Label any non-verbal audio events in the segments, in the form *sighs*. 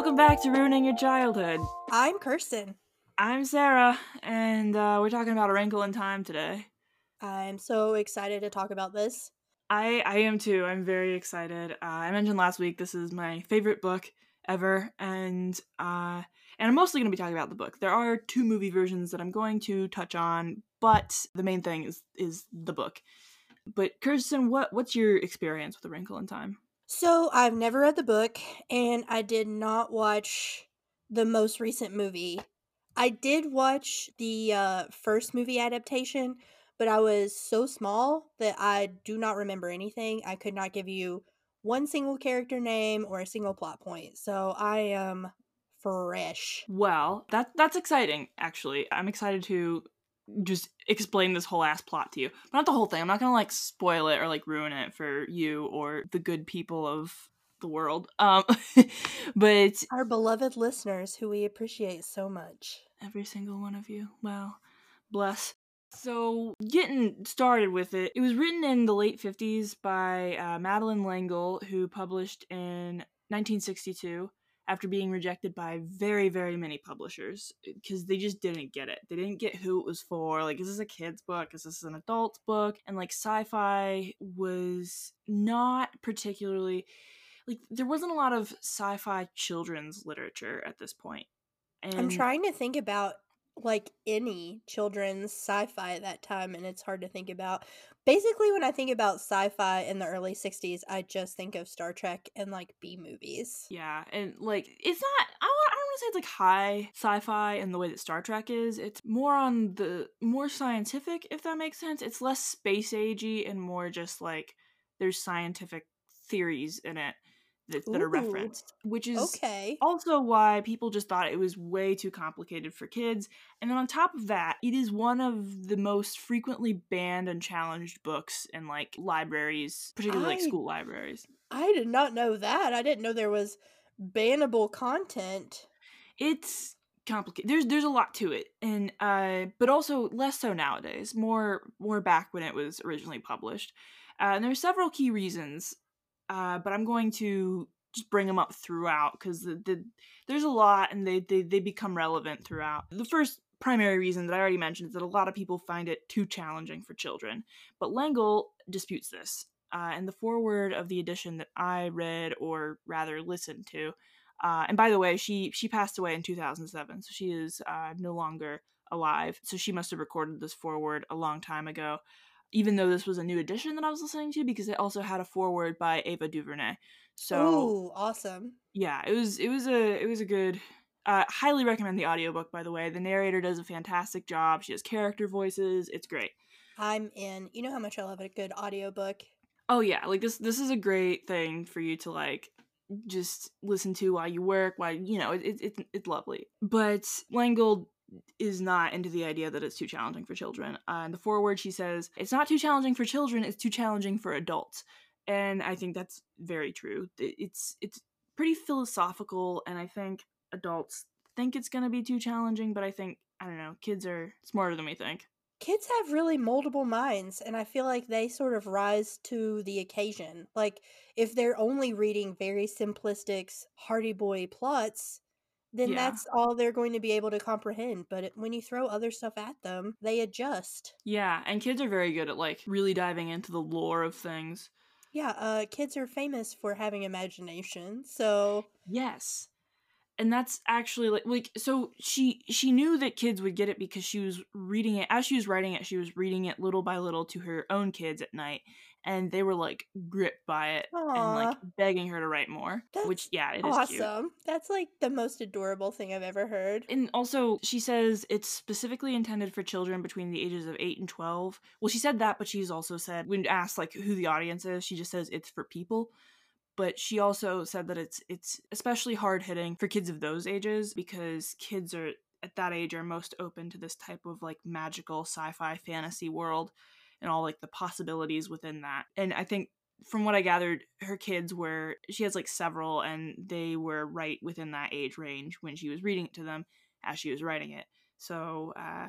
Welcome back to Ruining Your Childhood. I'm Kirsten. I'm Sarah, and uh, we're talking about A Wrinkle in Time today. I'm so excited to talk about this. I I am too. I'm very excited. Uh, I mentioned last week this is my favorite book ever, and uh, and I'm mostly going to be talking about the book. There are two movie versions that I'm going to touch on, but the main thing is is the book. But Kirsten, what what's your experience with A Wrinkle in Time? So, I've never read the book, and I did not watch the most recent movie. I did watch the uh, first movie adaptation, but I was so small that I do not remember anything. I could not give you one single character name or a single plot point. So, I am fresh. Well, that that's exciting. Actually, I'm excited to just explain this whole ass plot to you. But not the whole thing. I'm not gonna like spoil it or like ruin it for you or the good people of the world. Um *laughs* but Our beloved listeners who we appreciate so much. every single one of you. Wow. Bless. So, getting started with it, it was written in the late 50s by uh, Madeleine L'Engle, who published in 1962 after being rejected by very, very many publishers eh, because they just didn't get it. They didn't get who it was for. Like, is this a kid's book? Is this an adult book? And like, sci fi was not particularly. Like, there wasn't a lot of sci fi children's literature at this point. And I'm trying to think about like any children's sci-fi at that time and it's hard to think about. Basically when I think about sci-fi in the early 60s, I just think of Star Trek and like B movies. Yeah, and like it's not. I want. I don't want to say it's like high sci-fi in the way that Star Trek is. It's more on the more scientific, if that makes sense. It's less space agey and more just like there's scientific theories in it that, that are referenced, which is Okay. also why people just thought it was way too complicated for kids. And then on top of that, it is one of the most frequently banned and challenged books in like libraries, particularly like school libraries. I did not know that. I didn't know there was bannable content. it's complicated there's there's a lot to it and uh but also less so nowadays more more back when it was originally published uh, and there's several key reasons uh but i'm going to just bring them up throughout because the, the there's a lot and they, they they become relevant throughout the first primary reason that i already mentioned is that a lot of people find it too challenging for children but L'Engle disputes this uh, in the foreword of the edition that i read or rather listened to uh, and by the way, she she passed away in 2007, so she is uh, no longer alive. So she must have recorded this foreword a long time ago. Even though this was a new edition that I was listening to, because it also had a foreword by Ava DuVernay. So Ooh, awesome. yeah, it was it was a it was a good. Uh, highly recommend the audiobook. By the way, the narrator does a fantastic job. She has character voices. It's great. I'm in. You know how much I love a good audiobook. Oh yeah, like this this is a great thing for you to like just listen to while you work, while you know, it, it, it's it's lovely. But L'Engle is not into the idea that it's too challenging for children. Uh, in the foreword, she says it's not too challenging for children; it's too challenging for adults, and I think that's very true. It's it's pretty philosophical, and I think adults think it's going to be too challenging, but I think I don't know, kids are smarter than we think. Kids have really moldable minds, and I feel like they sort of rise to the occasion. Like, if they're only reading very simplistic Hardy Boy plots, then Yeah. that's all they're going to be able to comprehend. But it, when you throw other stuff at them, they adjust. Yeah, and kids are very good at like really diving into the lore of things. Yeah, uh, kids are famous for having imagination, so Yes. And that's actually like like so she she knew that kids would get it because she was reading it as she was writing it, she was reading it little by little to her own kids at night and they were like gripped by it and like begging her to write more. Which that's yeah, it is cute. awesome. That's like the most adorable thing I've ever heard. And also, she says it's specifically intended for children between the ages of 8 and 12. Well, she said that, but she's also said, when asked like who the audience is, she just says it's for people. But she also said that it's it's especially hard hitting for kids of those ages because kids are at that age are most open to this type of like magical sci-fi fantasy world and all like the possibilities within that. And I think from what I gathered, her kids were she has like several and they were right within that age range when she was reading it to them as she was writing it. So uh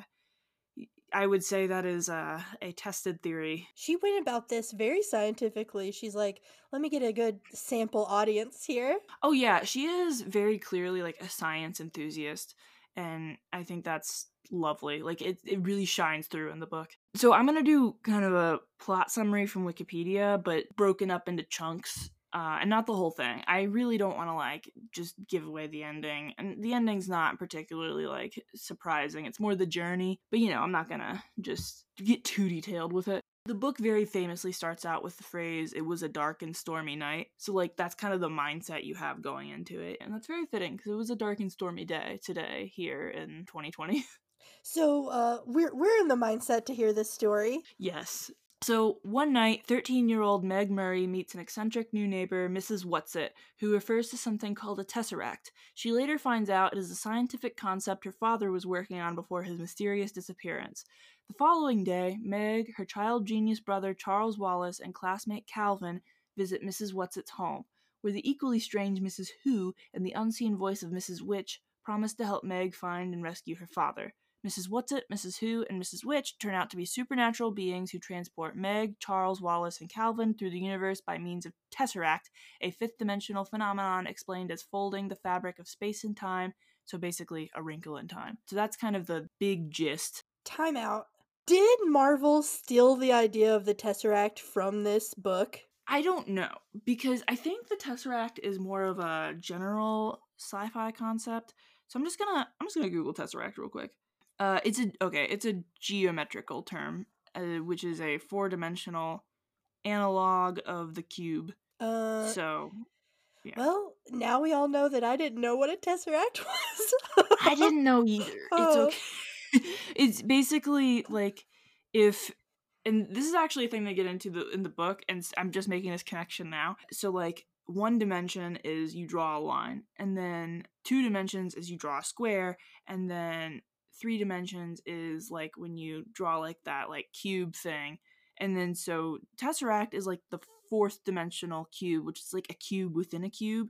I would say that is a, a tested theory. She went about this very scientifically. She's like, let me get a good sample audience here. Oh, yeah, she is very clearly like a science enthusiast. And I think that's lovely. Like, it, it really shines through in the book. So, I'm to do kind of a plot summary from Wikipedia, but broken up into chunks uh, and not the whole thing. I really don't want to like just give away the ending, and the ending's not particularly like surprising. It's more the journey, but you know, I'm not gonna just get too detailed with it. The book very famously starts out with the phrase, it was a dark and stormy night. So, like, that's kind of the mindset you have going into it. And that's very fitting because it was a dark and stormy day today here in 2020. So, uh, we're, we're in the mindset to hear this story. yes. So, one night, 13 year old Meg Murray meets an eccentric new neighbor, Mrs. Whatsit, who refers to something called a tesseract. She later finds out it is a scientific concept her father was working on before his mysterious disappearance. The following day, Meg, her child genius brother Charles Wallace, and classmate Calvin visit Mrs. Whatsit's home, where the equally strange Mrs. Who and the unseen voice of Mrs. Witch promise to help Meg find and rescue her father. Mrs. Whatsit, Mrs. Who, and Mrs. Witch turn out to be supernatural beings who transport Meg, Charles, Wallace, and Calvin through the universe by means of Tesseract, a fifth dimensional phenomenon explained as folding the fabric of space and time, so basically a wrinkle in time. So that's kind of the big gist. Time out. Did Marvel steal the idea of the Tesseract from this book? I don't know because I think the Tesseract is more of a general sci-fi concept. So I'm just gonna I'm just gonna Google Tesseract real quick. Uh, it's a okay. It's a geometrical term, uh, which is a four-dimensional analog of the cube. Uh, So, yeah. well, now we all know that I didn't know what a Tesseract *laughs* was. I didn't know either. It's Oh. okay. *laughs* it's basically like if and this is actually a thing they get into the in the book and i'm just making this connection now. So like one dimension is you draw a line and then two dimensions is you draw a square and then three dimensions is like when you draw like that like cube thing and then so tesseract is like the fourth dimensional cube which is like a cube within a cube.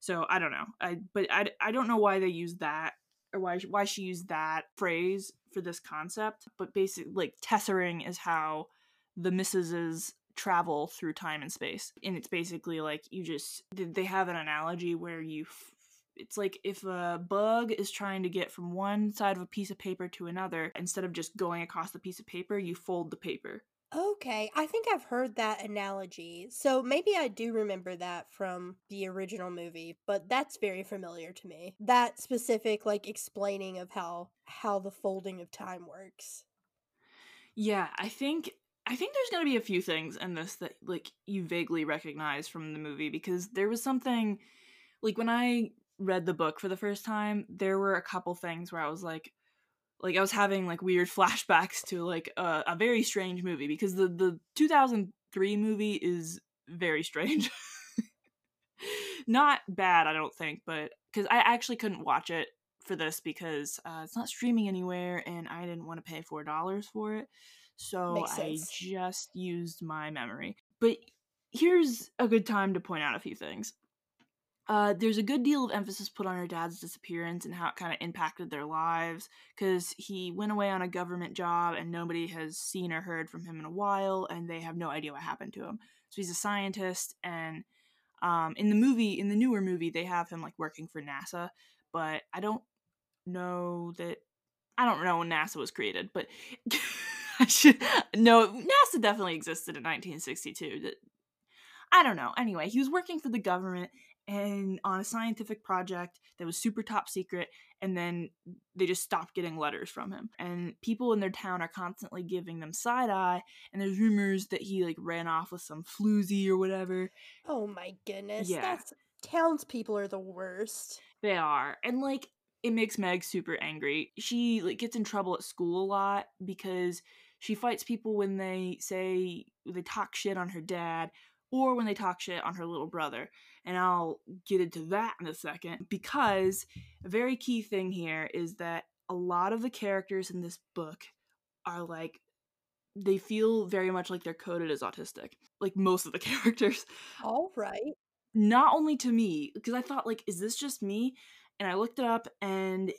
So i don't know. I but i, I don't know why they use that or why why she used that phrase for this concept but basically like tessering is how the missuses travel through time and space and it's basically like you just they have an analogy where you it's like if a bug is trying to get from one side of a piece of paper to another instead of just going across the piece of paper you fold the paper Okay, I think I've heard that analogy. So maybe I do remember that from the original movie, but that's very familiar to me. That specific like explaining of how how the folding of time works. Yeah, I think I think there's going to be a few things in this that like you vaguely recognize from the movie because there was something like when I read the book for the first time, there were a couple things where I was like like I was having like weird *laughs* flashbacks to like a, a very strange movie because the the 2003 movie is very strange. *laughs* not bad, I don't think, but cuz I actually couldn't watch it for this because uh, it's not streaming anywhere and I didn't want to pay $4 for it. So I just used my memory. But here's a good time to point out a few things. Uh, there's a good deal of emphasis put on her dad's disappearance and how it kind of impacted their lives because he went away on a government job and nobody has seen or heard from him in a while and they have no idea what happened to him. So he's a scientist and um, in the movie, in the newer movie, they have him like working for NASA, but I don't know that I don't know when NASA was created, but *laughs* I should no NASA definitely existed in 1962. I don't know. Anyway, he was working for the government and on a scientific project that was super top secret and then they just stopped getting letters from him and people in their town are constantly giving them side eye and there's rumors that he like ran off with some floozy or whatever Oh my goodness. Yeah. That's townspeople are the worst. They are. And like it makes Meg super angry. She like gets in trouble at school a lot because she fights people when they say they talk shit on her dad or when they talk shit on her little brother. And I'll get into that in a second because a very key thing here is that a lot of the characters in this book are like they feel very much like they're coded as autistic. Like most of the *laughs* characters All right. not only to me because i thought like is this just me and i looked it up and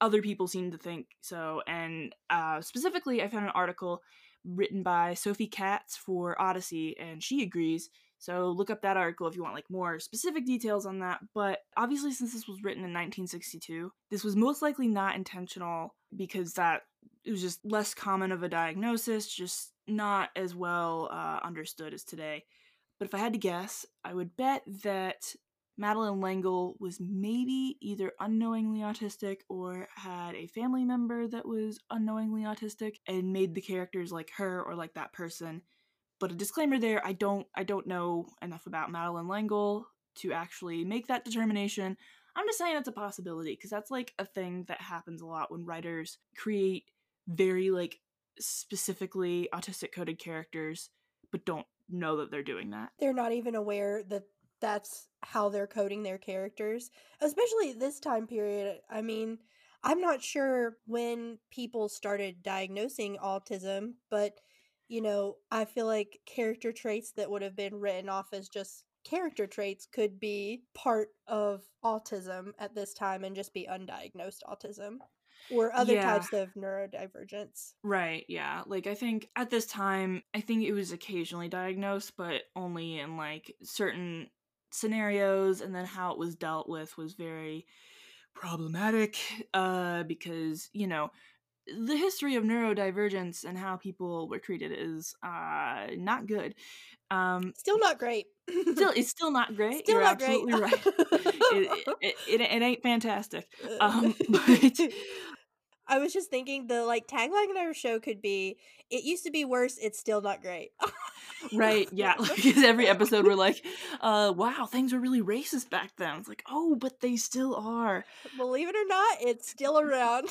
other people seem to think so. And uh, specifically, I found an article written by Sophie Katz for Odyssey, and she agrees. So look up that article if you want like more specific details on that. But obviously, since this was written in 1962, this was most likely not intentional because that it was just less common of a diagnosis, just not as well uh, understood as today. But if I had to guess, I would bet that Madeleine L'Engle was maybe either unknowingly autistic or had a family member that was unknowingly autistic and made the characters like her or like that person. But a disclaimer there, I don't I don't know enough about Madeleine L'Engle to actually make that determination. I'm just saying it's a possibility because that's like a thing that happens a lot when writers create very like specifically autistic coded characters but don't know that they're doing that. They're not even aware that that's how they're coding their characters, especially this time period. I mean, I'm not sure when people started diagnosing autism, but you know, I feel like character traits that would have been written off as just character traits could be part of autism at this time and just be undiagnosed autism or other Yeah. types of neurodivergence. Right, yeah. Like I think at this time, I think it was occasionally diagnosed, but only in like certain scenarios and then how it was dealt with was very problematic uh because, you know, the history of neurodivergence and how people were treated is uh not good. Um Still not great. still *laughs* it's still not great. Still You're not great. right. it, *laughs* it, it, it ain't fantastic. Um, *laughs* but- I was just thinking the like tagline in our show could be it used to be worse, it's still not great. Right, yeah. *laughs* *laughs* Because every episode we're like, uh, wow, things were really racist back then. It's like, oh, but they still are. Believe it or not, it's still *laughs* around.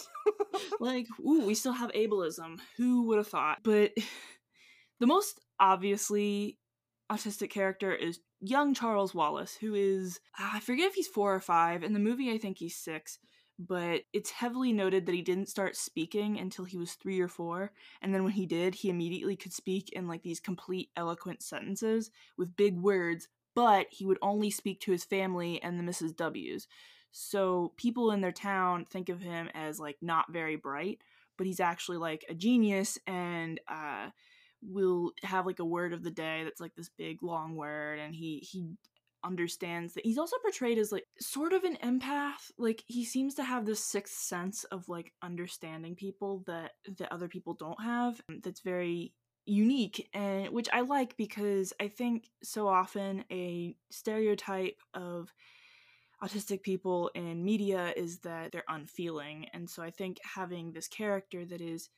Like, ooh, we still have ableism. Who would have thought? But *sighs* the most obviously autistic character is young Charles Wallace, who is, I forget if he's four or five. In the movie, I think he's six. But it's heavily noted that he didn't start speaking until he was three or four. And then when he did, he immediately could speak in like these complete eloquent sentences with big words, but he would only speak to his family and the Mrs. W's. So people in their town think of him as like not very bright, but he's actually like a genius and uh will have like a word of the day that's like this big long word and he he understands that he's also portrayed as like sort of an empath like he seems to have this sixth sense of like understanding people that that other people don't have um, that's very unique and which I like because I think so often a stereotype of autistic people in media is that they're unfeeling and so I think having this character that is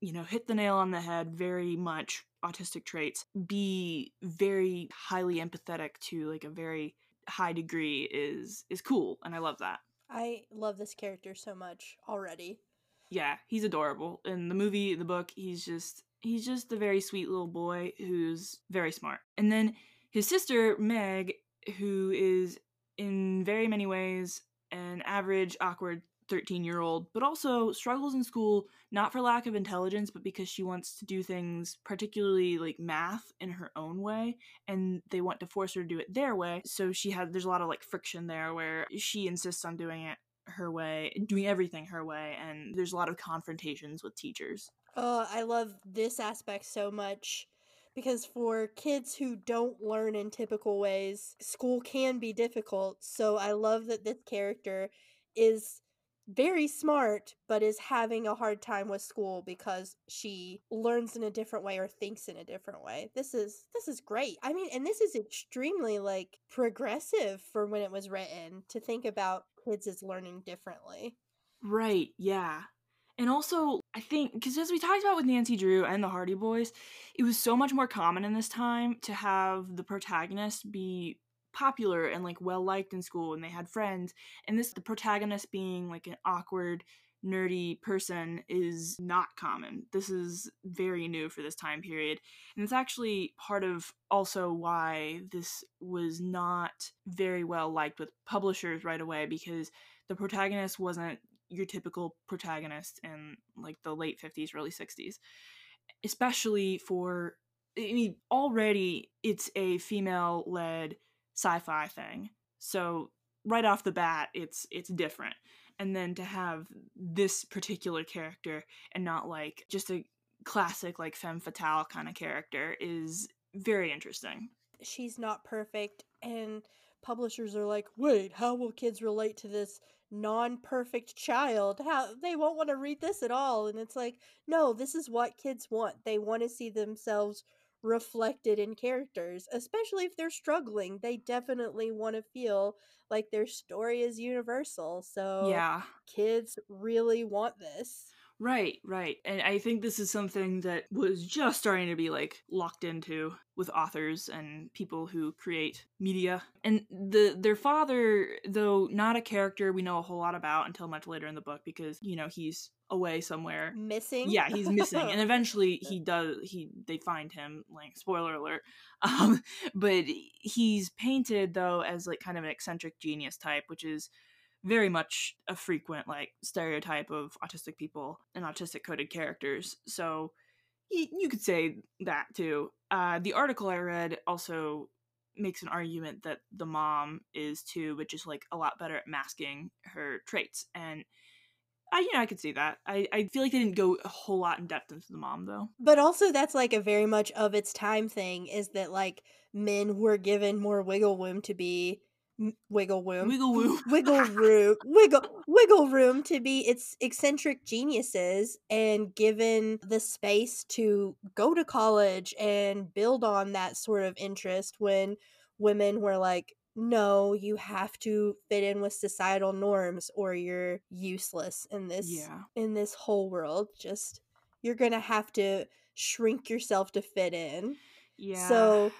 you know hit the nail on the head very much autistic traits be very highly empathetic to like a very high degree is is cool and I love that. I love this character so much already. yeah, he's adorable. In the movie, the book, he's just he's just a very sweet little boy who's very smart. And then his sister Meg, who is in very many ways an average awkward 13 year old, but also struggles in school not for lack of intelligence, but because she wants to do things, particularly like math, in her own way, and they want to force her to do it their way. So she has there's a lot of like friction there where she insists on doing it her way, doing everything her way, and there's a lot of confrontations with teachers. Uh, I love this aspect so much because for kids who don't learn in typical ways, school can be difficult. So I love that this character is very smart but is having a hard time with school because she learns in a different way or thinks in a different way. This is this is great. I mean, and this is extremely like progressive for when it was written to think about kids as learning differently. Right, yeah. And also, I think, because as we talked about with Nancy Drew and the Hardy Boys, it was so much more common in this time to have the protagonist be popular and like well liked in school and they had friends. And this, the protagonist being like an awkward, nerdy person, is not common. This is very new for this time period. And it's actually part of also why this was not very well liked with publishers right away because the protagonist wasn't your typical protagonist in like the late 50s early 60s especially for i mean already it's a female led sci-fi thing so right off the bat it's it's different and then to have this particular character and not like just a classic like femme fatale kind of character is very interesting. She's not perfect and publishers are like, "Wait, how will kids relate to this non-perfect child? How they won't want to read this at all." And it's like, "No, this is what kids want. They want to see themselves reflected in characters, especially if they're struggling. They definitely want to feel like their story is universal. So, Yeah. kids really want this. Right, right. And I think this is something that was just starting to be like locked into with authors and people who create media. And the their father, though not a character we know a whole lot about until much later in the book because, you know, he's away somewhere. Missing? Yeah, he's missing. and *laughs* eventually he does he they find him, like spoiler alert. *laughs* Um but he's painted though as like kind of an eccentric genius type, which is very much a frequent like stereotype of autistic people and autistic coded characters. So y- you could say that too. Uh, the article I read also makes an argument that the mom is too, but just like a lot better at masking her traits. And I, you know, I could see that. I, I feel like they didn't go a whole lot in depth into the mom though. But also, that's like a very much of its time thing is that like men were given more wiggle room to be wiggle room, Wiggle woo. *laughs* wiggle room, wiggle wiggle room to be its eccentric geniuses, and given the space to go to college and build on that sort of interest when women were like. No, you have to fit in with societal norms or you're useless in this Yeah. in this whole world. Just you're gonna have to shrink yourself to fit in. Yeah. So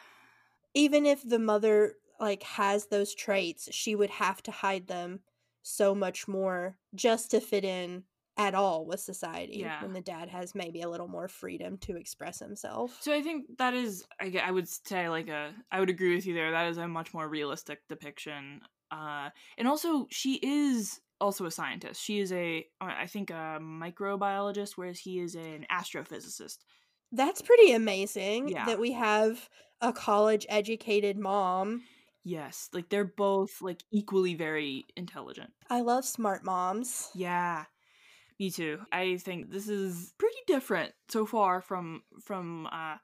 even if the mother like has those traits, she would have to hide them so much more just to fit in at all with society. Yeah. When the dad has maybe a little more freedom to express himself. So I think that is, I, I would say, like a, I would agree with you there. That is a much more realistic depiction. Uh, and also, she is also a scientist. She is a, uh, think, a microbiologist, whereas he is an astrophysicist. That's pretty amazing Yeah. that we have a college educated mom. Yes, like they're both like equally very intelligent. I love smart moms. Yeah, me too. I think this is pretty different so far from from. uh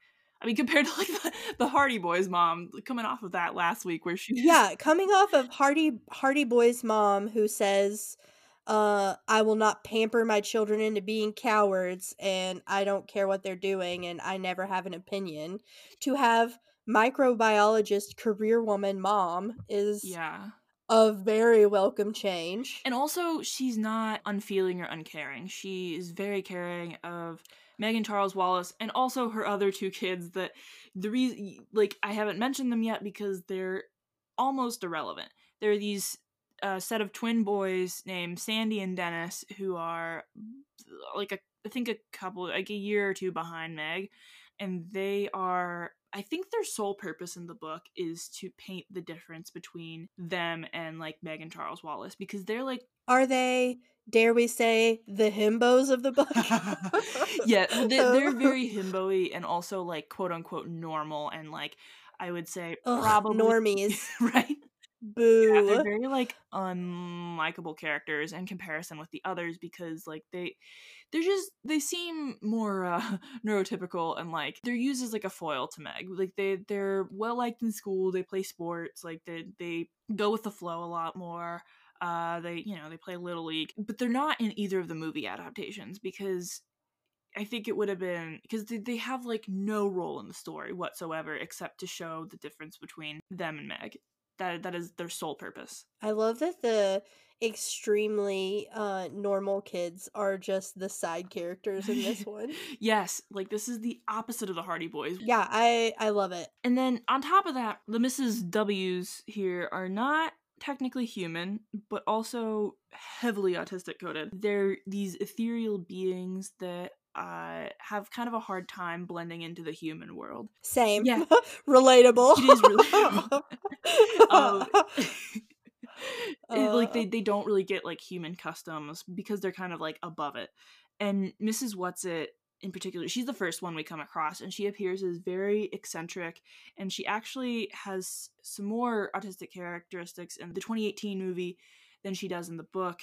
I mean, *laughs* compared to like the, the Hardy Boys mom coming off of that last week, where she yeah coming off of hardy hardy boy's mom who says uh i will not pamper my children into being cowards and i don't care what they're doing and i never have an opinion to have microbiologist career woman mom is yeah. a very welcome change And also, she's not unfeeling or uncaring. She is very caring of Megan Charles Wallace and also her other two kids. That the reason, like, I haven't mentioned them yet because they're almost irrelevant. There are these uh, set of twin boys named Sandy and Dennis who are like a, I think a couple, like a year or two behind Meg, and they are. I think their sole purpose in the book is to paint the difference between them and like Meg and Charles Wallace because they're like are they dare we say the himbos of the book? *laughs* Yeah, *laughs* they, they're oh. very himbo-y and also like quote unquote normal and like I would say Ugh, probably normies. *laughs* right. Boo Yeah, they're very like unlikable characters in comparison with the others because like they they're just they seem more uh, *laughs* neurotypical and like they're used as like a foil to Meg. Like they they're well liked in school. They play sports. Like they they go with the flow a lot more. Uh, they you know they play little league, but they're not in either of the movie adaptations because I think it would have been because they, they have like no role in the story whatsoever except to show the difference between them and Meg. That that is their sole purpose. I love that the extremely uh normal kids are just the side characters in this *laughs* one. yes, like this is the opposite of the Hardy Boys. Yeah, I I love it. And then on top of that, the Mrs. W's here are not technically human, but also heavily autistic coded. They're these ethereal beings that uh, have kind of a hard time blending into the human world. Same. Yeah. *laughs* relatable. It is relatable. *laughs* Um, *laughs* it- like Uh. they, they don't really get like human customs because they're kind of like above it. And Mrs. Whatsit in particular, she's the first one we come across, and she appears as very eccentric, and she actually has some more autistic characteristics in the 2018 movie than she does in the book.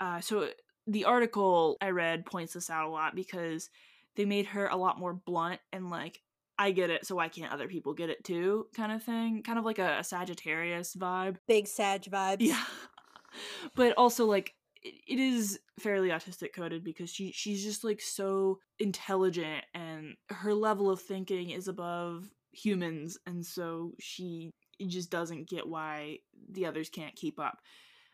Uh, so the article I read points this out a lot because they made her a lot more blunt and like I get it, so why can't other people get it too? Kind of thing, kind of like a, a Sagittarius vibe. Big Sag vibes. Yeah, *laughs* but also like it, it is fairly autistic coded because she she's just like so intelligent and her level of thinking is above humans, and so she just doesn't get why the others can't keep up.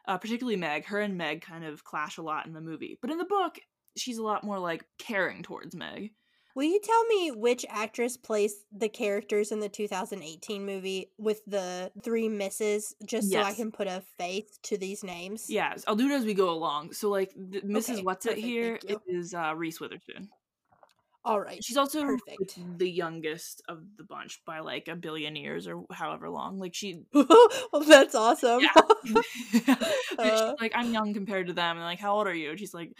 Uh, particularly Meg. Her and Meg kind of clash a lot in the movie, but in the book, she's a lot more like caring towards Meg. Will you tell me which actress plays the characters in the 2018 movie with the three misses, just so I can put a face to these names? Yeah, I'll do it as we go along. So like the, Mrs. Okay, Whatsit here thank uh, Reese Witherspoon. All right. She's also Perfect. the youngest of the bunch by like a billion years or however long. Like she, *laughs* well, that's awesome. yeah, *laughs* *laughs* Uh. like I'm young compared to them. And like, how old are you? And she's like,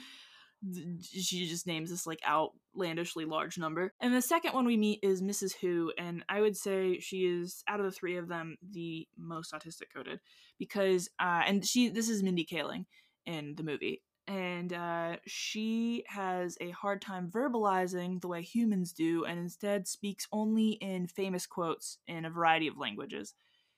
she just names this like outlandishly large number. And the second one we meet is Mrs. Who, and I would say she is out of the three of them the most autistic coded because, uh, and she this is Mindy Kaling in the movie. And uh, she has a hard time verbalizing the way humans do, and instead speaks only in famous quotes in a variety of languages.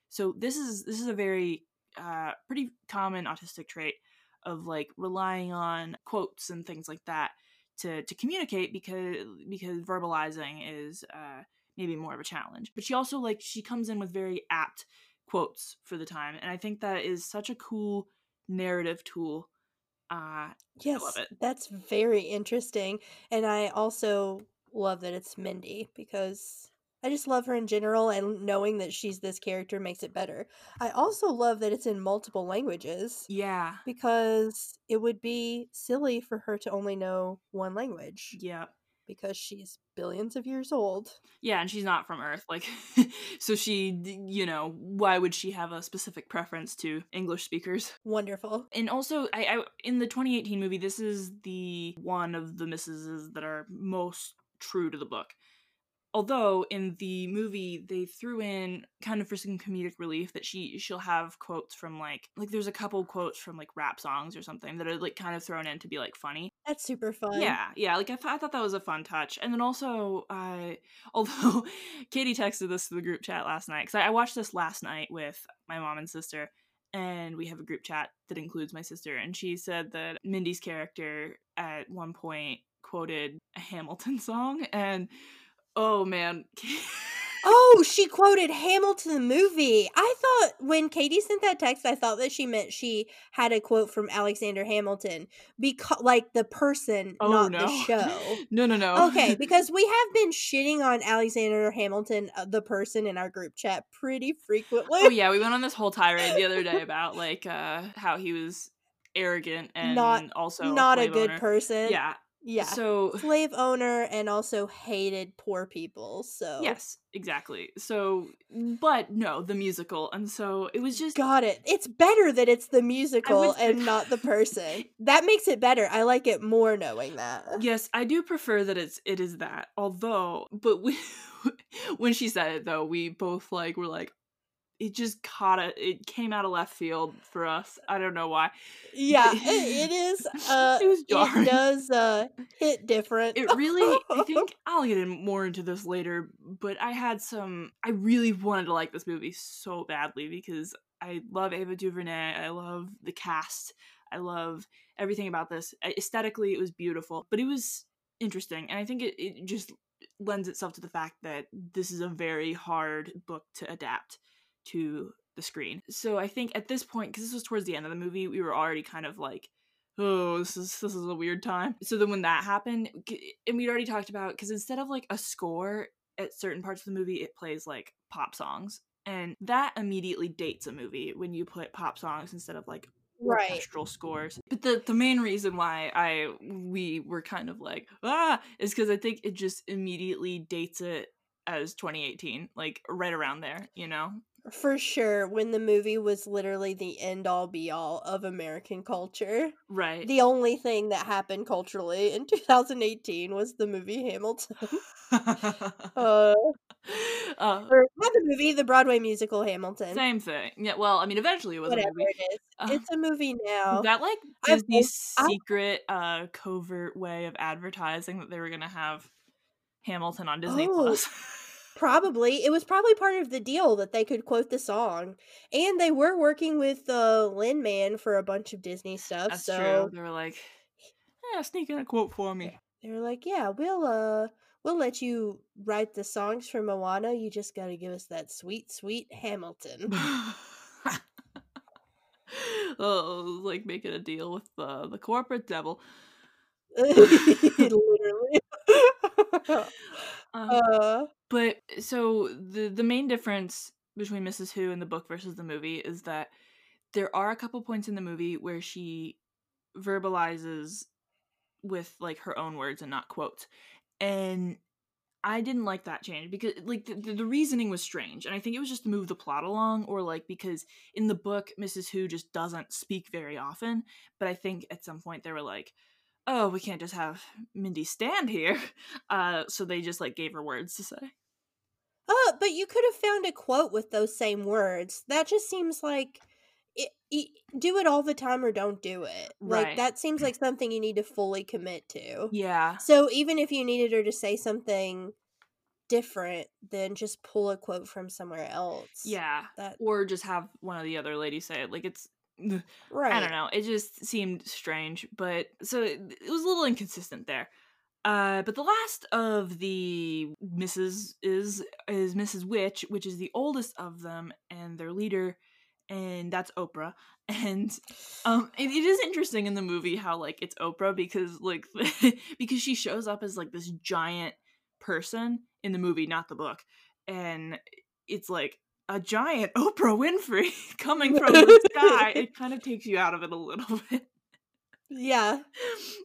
So this is this is a very uh, pretty common autistic trait of like relying on quotes and things like that to to communicate because because verbalizing is uh, maybe more of a challenge. But she also like she comes in with very apt quotes for the time, and I think that is such a cool narrative tool. Uh, Yes, it. that's very interesting. And I also love that it's Mindy because I just love her in general, and knowing that she's this character makes it better. I also love that it's in multiple languages yeah, because it would be silly for her to only know one language yeah. Because she's billions of years old. Yeah, and she's not from Earth, like, *laughs* so she, you know, why would she have a specific preference to English speakers? Wonderful. And also, I, I in the 2018 movie, this is the one of the misses that are most true to the book. Although in the movie they threw in kind of for some comedic relief that she she'll have quotes from like like there's a couple quotes from like rap songs or something that are like kind of thrown in to be like funny. That's super fun. Yeah, yeah. Like I, th- I thought that was a fun touch, and then also, I uh, *laughs* although Katie texted this to the group chat last night because I, I watched this last night with my mom and sister, and we have a group chat that includes my sister, and she said that Mindy's character at one point quoted a Hamilton *laughs* song, and oh man. *laughs* Oh, she quoted Hamilton the movie. I thought when Katie sent that text, I thought that she meant she had a quote from Alexander Hamilton, because like the person, oh not no, the show. *laughs* no, no, no. Okay, *laughs* because we have been shitting on Alexander Hamilton, uh, the person, in our group chat pretty frequently. oh yeah, we went on this whole tirade the other day about like uh how he was arrogant and Not- also not a slave good person. Yeah, yeah. So Slave owner and also hated poor people. So yes, exactly. So, but no, the musical, and so it was just Got it. It's better that it's the musical say- and not the person. *laughs* that makes it better. I like it more knowing that. yes, I do prefer that it's it is that. Although, but we, *laughs* when she said it though, we both like were like. It just caught it. It came out of left field for us. I don't know why. Yeah, it, it is. *laughs* Uh, It it does uh, hit different. it really i think *laughs* i'll get in more into this later but i had some i really wanted to like this movie so badly because i love ava duvernay i love the cast i love everything about this aesthetically it was beautiful but it was interesting and i think it, it just lends itself to the fact that this is a very hard book to adapt to the screen. So i think at this point because this was towards the end of the movie we were already kind of like oh this is this is a weird time. So then when that happened and we'd already talked about because instead of like a score at certain parts of the movie it plays like pop songs. And that immediately dates a movie when you put pop songs instead of like right. orchestral scores. But the the main reason why i we were kind of like ah is because i think it just immediately dates it as 2018 like right around there you know For sure, when the movie was literally the end all be all of American culture. right The only thing that happened culturally in *laughs* 2018 was the movie Hamilton. *laughs* *laughs* Uh, uh, or not the movie, the Broadway musical Hamilton. same thing. Yeah. Well, I mean, eventually it was Whatever a movie. it is, Uh, it's a movie now. That like I've Disney's al- I- secret, uh, covert way of advertising that they were gonna have Hamilton on Disney Oh, Plus? Probably. It was probably part of the deal that they could quote the song. And they were working with uh, Lin Man for a bunch of Disney stuff. That's so true. They were like, "Yeah, sneak in a quote for me." they were like, Yeah, we'll uh we'll let you write the songs for Moana. You just gotta give us that sweet, sweet Hamilton. *laughs* *laughs* oh, like making a deal with the the corporate devil. *laughs* Literally. Um, uh But so the the main difference between Mrs. Who and the book versus the movie is that there are a couple points in the movie where she verbalizes with like her own words and not quotes. And I didn't like that change because like the, the, the reasoning was strange and I think it was just to move the plot along or like because in the book Mrs. Who just doesn't speak very often, but I think at some point they were like oh, we can't just have Mindy stand here. *laughs* Uh, so they just like gave her words to say. Uh, but you could have found a quote with those same words. That just seems like it, it, do it all the time or don't do it. Like Right. that seems like something you need to fully commit to. Yeah. So even if you needed her to say something different, then just pull a quote from somewhere else. Yeah. That Or just have one of the other ladies say it. Like it's right. I don't know. It just seemed strange, but so it, it was a little inconsistent there. Uh, but the last of the Mrs. is is Mrs. Witch, which is the oldest of them and their leader, and that's Oprah. *laughs* And um, it, it is interesting in the movie how like it's Oprah because like *laughs* because she shows up as like this giant person in the movie, not the book, and it's like a giant *laughs* Oprah Winfrey *laughs* coming from the *laughs* sky. It kind of takes you out of it a little bit. Yeah.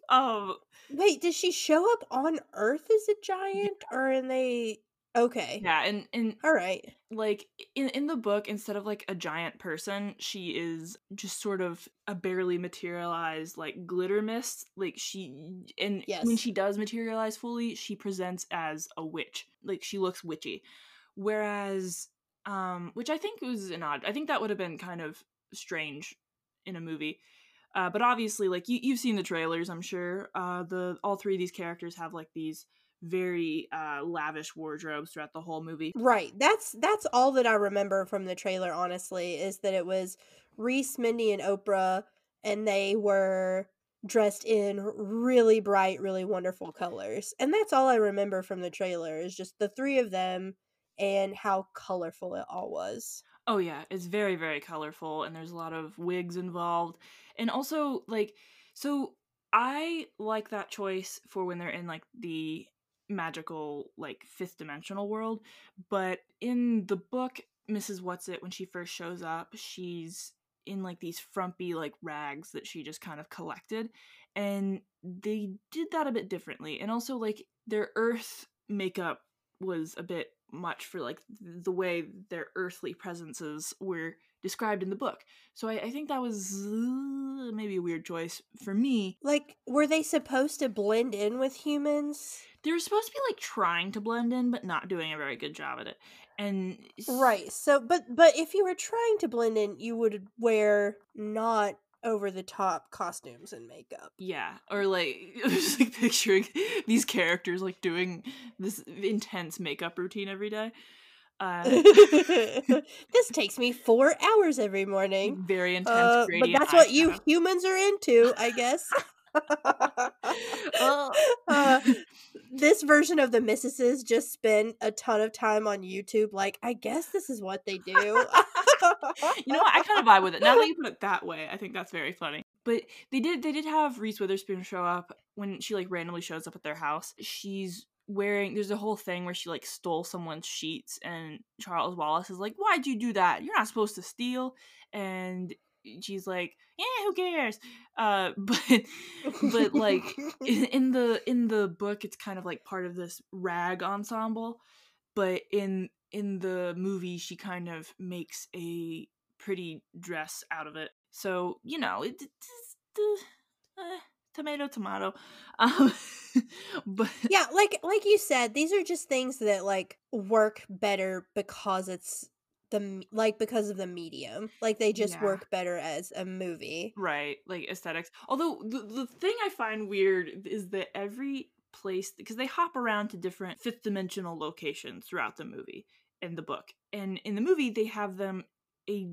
Um, Wait, does she show up on Earth as a giant, or in they? Okay. yeah, and and All right. like in in the book, instead of like a giant person, she is just sort of a barely materialized like glitter mist. Like she and when she does materialize fully, she presents as a witch. Like she looks witchy. Whereas, um, which I think was an odd. I think that would have been kind of strange in a movie. Uh, but obviously, like you, you've seen the trailers, I'm sure. Uh, the all three of these characters have like these very uh, lavish wardrobes throughout the whole movie. Right. That's that's all that I remember from the trailer. Honestly, is that it was Reese, Mindy, and Oprah, and they were dressed in really bright, really wonderful colors. And that's all I remember from the trailer is just the three of them and how colorful it all was. Oh yeah, it's very very colorful and there's a lot of wigs involved. And also like so I like that choice for when they're in like the magical like fifth dimensional world, but in the book Mrs. Whatsit when she first shows up, she's in like these frumpy like rags that she just kind of collected and they did that a bit differently. And also like their earth makeup was a bit much for like the way their earthly presences were described in the book. So I, I think that was uh, maybe a weird choice for me. Like, were they supposed to blend in with humans? They were supposed to be like trying to blend in, but not doing a very good job at it. And Right. So, but but if you were trying to blend in, you would wear not over the top costumes and makeup. yeah, or like *laughs* just like picturing *laughs* these characters like doing this intense makeup routine every day. Uh, *laughs* this takes me four hours every morning. very intense. Uh, but that's what you humans are into, I guess. Uh, this version of the Missuses just spent a ton of time on YouTube. Like, I guess this is what they do. You know what? I kind of vibe with it. Now that you put it that way, I think that's very funny. But they did they did have Reese Witherspoon show up when she like randomly shows up at their house. She's wearing there's a whole thing where she like stole someone's sheets and Charles Wallace is like, Why'd you do that? You're not supposed to steal and she's like, Yeah, who cares? Uh *laughs* but but like *laughs* in, in the in the book it's kind of like part of this rag ensemble but in in the movie she kind of makes a pretty dress out of it so you know it, it's uh, tomato, tomato. *laughs* Um, but yeah, like like you said, these are just things that like work better because it's the like because of the medium. Like they just Yeah. work better as a movie. right, like aesthetics. Although the the thing I find weird is that every place because they hop around to different fifth dimensional locations throughout the movie in the book, and in the movie they have them a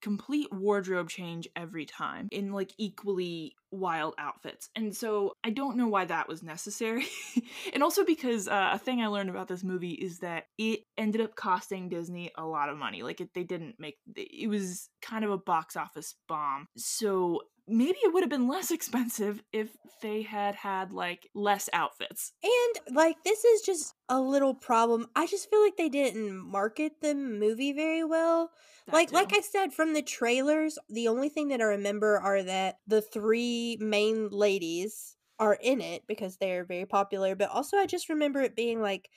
complete wardrobe change every time in like equally wild outfits. And so I don't know why that was necessary. *laughs* and also because uh, a thing I learned about this movie is that it ended up costing Disney a lot of money. Like it, they didn't make it was kind of a box office bomb. So maybe it would have been less expensive if they had had like less outfits. And like this is just a little problem. I just feel like they didn't market the movie very well. That like too. like I said from the trailers, the only thing that I remember are that the three main ladies are in it because they're very popular, but also I just remember it being like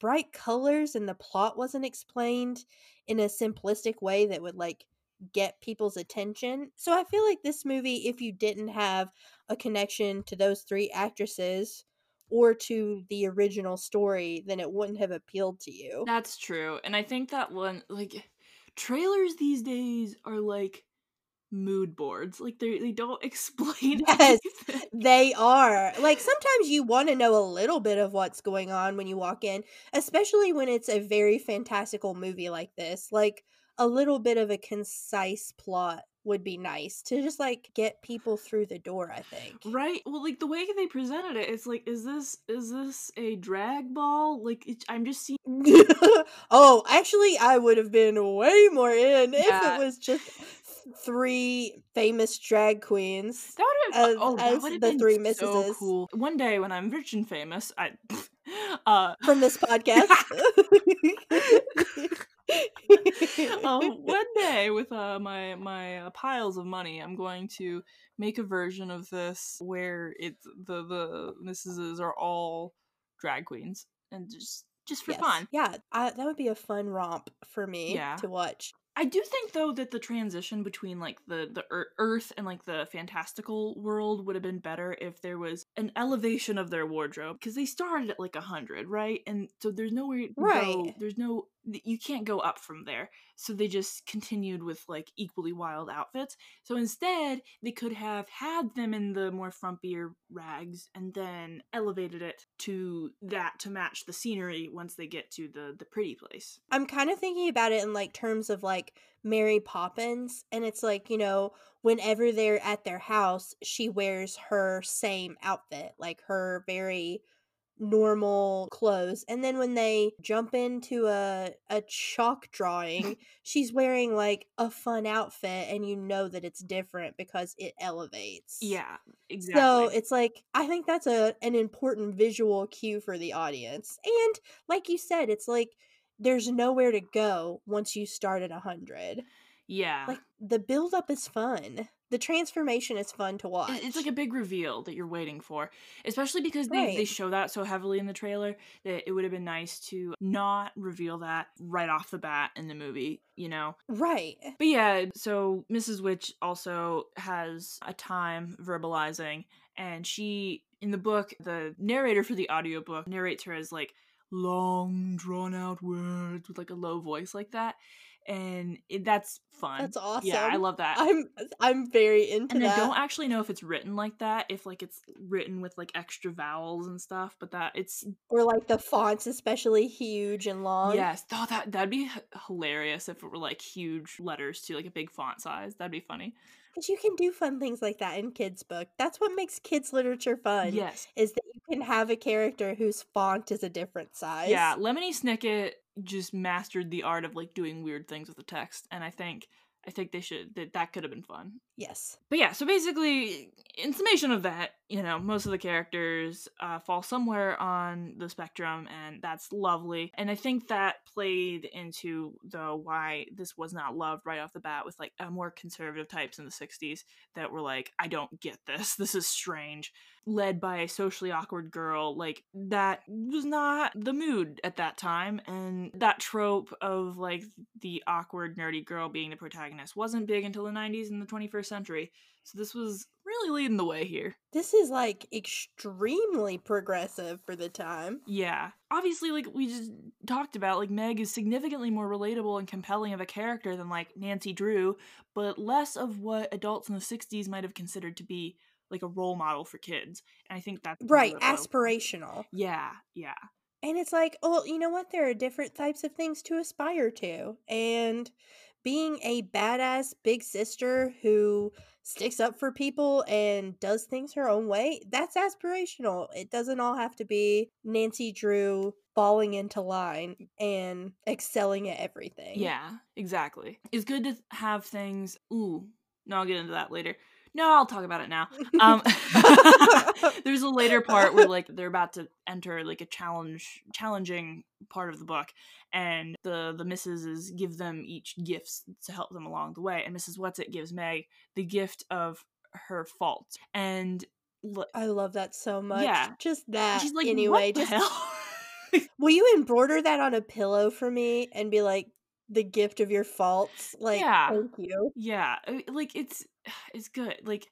bright colors and the plot wasn't explained in a simplistic way that would like get people's attention. So I feel like this movie if you didn't have a connection to those three actresses or to the original story, then it wouldn't have appealed to you. That's true. And I think that one like trailers these days are like mood boards. Like they they don't *laughs* explain *laughs* Yes. anything. They are. Like sometimes you want to know a little bit of what's going on when you walk in, especially when it's a very fantastical movie like this. Like a little bit of a concise plot would be nice to just like get people through the door, I think. Right? Well, like the way they presented it, it's like, is this is this a drag ball? Like, it, I'm just seeing. *laughs* oh, actually, I would have been way more in if it was just three famous drag queens. That would have Oh, that would have the been three so cool. One day when I'm rich and famous, I. *laughs* uh. from this *laughs* podcast. Oh, *laughs* *laughs* one day with uh, my my uh, piles of money, I'm going to make a version of this where it's the the missuses are all drag queens and just just for Yes. fun. Yeah, I, that would be a fun romp for me Yeah. to watch. I do think though that the transition between like the the ear- Earth and like the fantastical world would have been better if there was an elevation of their wardrobe because they started at like a hundred, right? And so there's nowhere to go. Right. There's no you can't go up from there. So they just continued with like equally wild outfits. So instead, they could have had them in the more frumpier rags and then elevated it to that to match the scenery once they get to the the pretty place. I'm kind of thinking about it in like terms of like Mary Poppins, and it's like, you know, whenever they're at their house, she wears her same outfit, like her very normal clothes. And then when they jump into a a chalk drawing, *laughs* she's wearing like a fun outfit and you know that it's different because it elevates. Yeah, exactly. So it's like I think that's a an important visual cue for the audience. And like you said, it's like there's nowhere to go once you start at 100. yeah. Like the build up is fun. The transformation is fun to watch. It's like a big reveal that you're waiting for, especially because they, they show that so heavily in the trailer that it would have been nice to not reveal that right off the bat in the movie, you know? right. But yeah, so Mrs. Which also has a time verbalizing, and she, in the book, the narrator for the audiobook narrates her as like long, drawn out words with like a low voice like that. And it, that's fun. That's awesome. Yeah, I love that. I'm I'm very into and that. I don't actually know if it's written like that, if like it's written with like extra vowels and stuff, but that it's or like the fonts especially huge and long. yes. Oh, that that'd be h- hilarious if it were like huge letters too, like a big font size. That'd be funny. Because you can do fun things like that in kids' book. That's what makes kids literature fun. Yes. Is that you can have a character whose font is a different size. Yeah, Lemony Snicket just mastered the art of like doing weird things with the text, and I think I think they should that that could have been fun. Yes. But yeah, so basically, in summation of that, you know, most of the characters uh, fall somewhere on the spectrum, and that's lovely. And I think that played into the why this was not loved right off the bat with like a more conservative types in the '60s that were like, I don't get this. *laughs* This is strange. Led by a socially awkward girl, like that was not the mood at that time, and that trope of like the awkward nerdy girl being the protagonist wasn't big until the '90s and the 21st century. So this was really leading the way here. This is like extremely progressive for the time. Yeah. Obviously, like we just talked about, like Meg is significantly more relatable and compelling of a character than like Nancy Drew, but less of what adults in the 60s might have considered to be like a role model for kids. And I think that's right, aspirational. Yeah, yeah. And it's like, oh, you know what? There are different types of things to aspire to. And being a badass big sister who sticks up for people and does things her own way, that's aspirational. It doesn't all have to be Nancy Drew falling into line and excelling at everything. Yeah, exactly. It's good to have things. Ooh, no, I'll get into that later. No, I'll talk about it now. Um, *laughs* *laughs* there's a later part where like they're about to enter like a challenge, challenging part of the book, and the the missuses give them each gifts to help them along the way. And Mrs. Whatsit gives Meg the gift of her faults, and I love that so much. Yeah, just that. She's like, anyway, just Hell? *laughs* will you embroider that on a pillow for me and be like, the gift of your faults. Like, yeah. thank you. Yeah, like it's *sighs* it's good. Like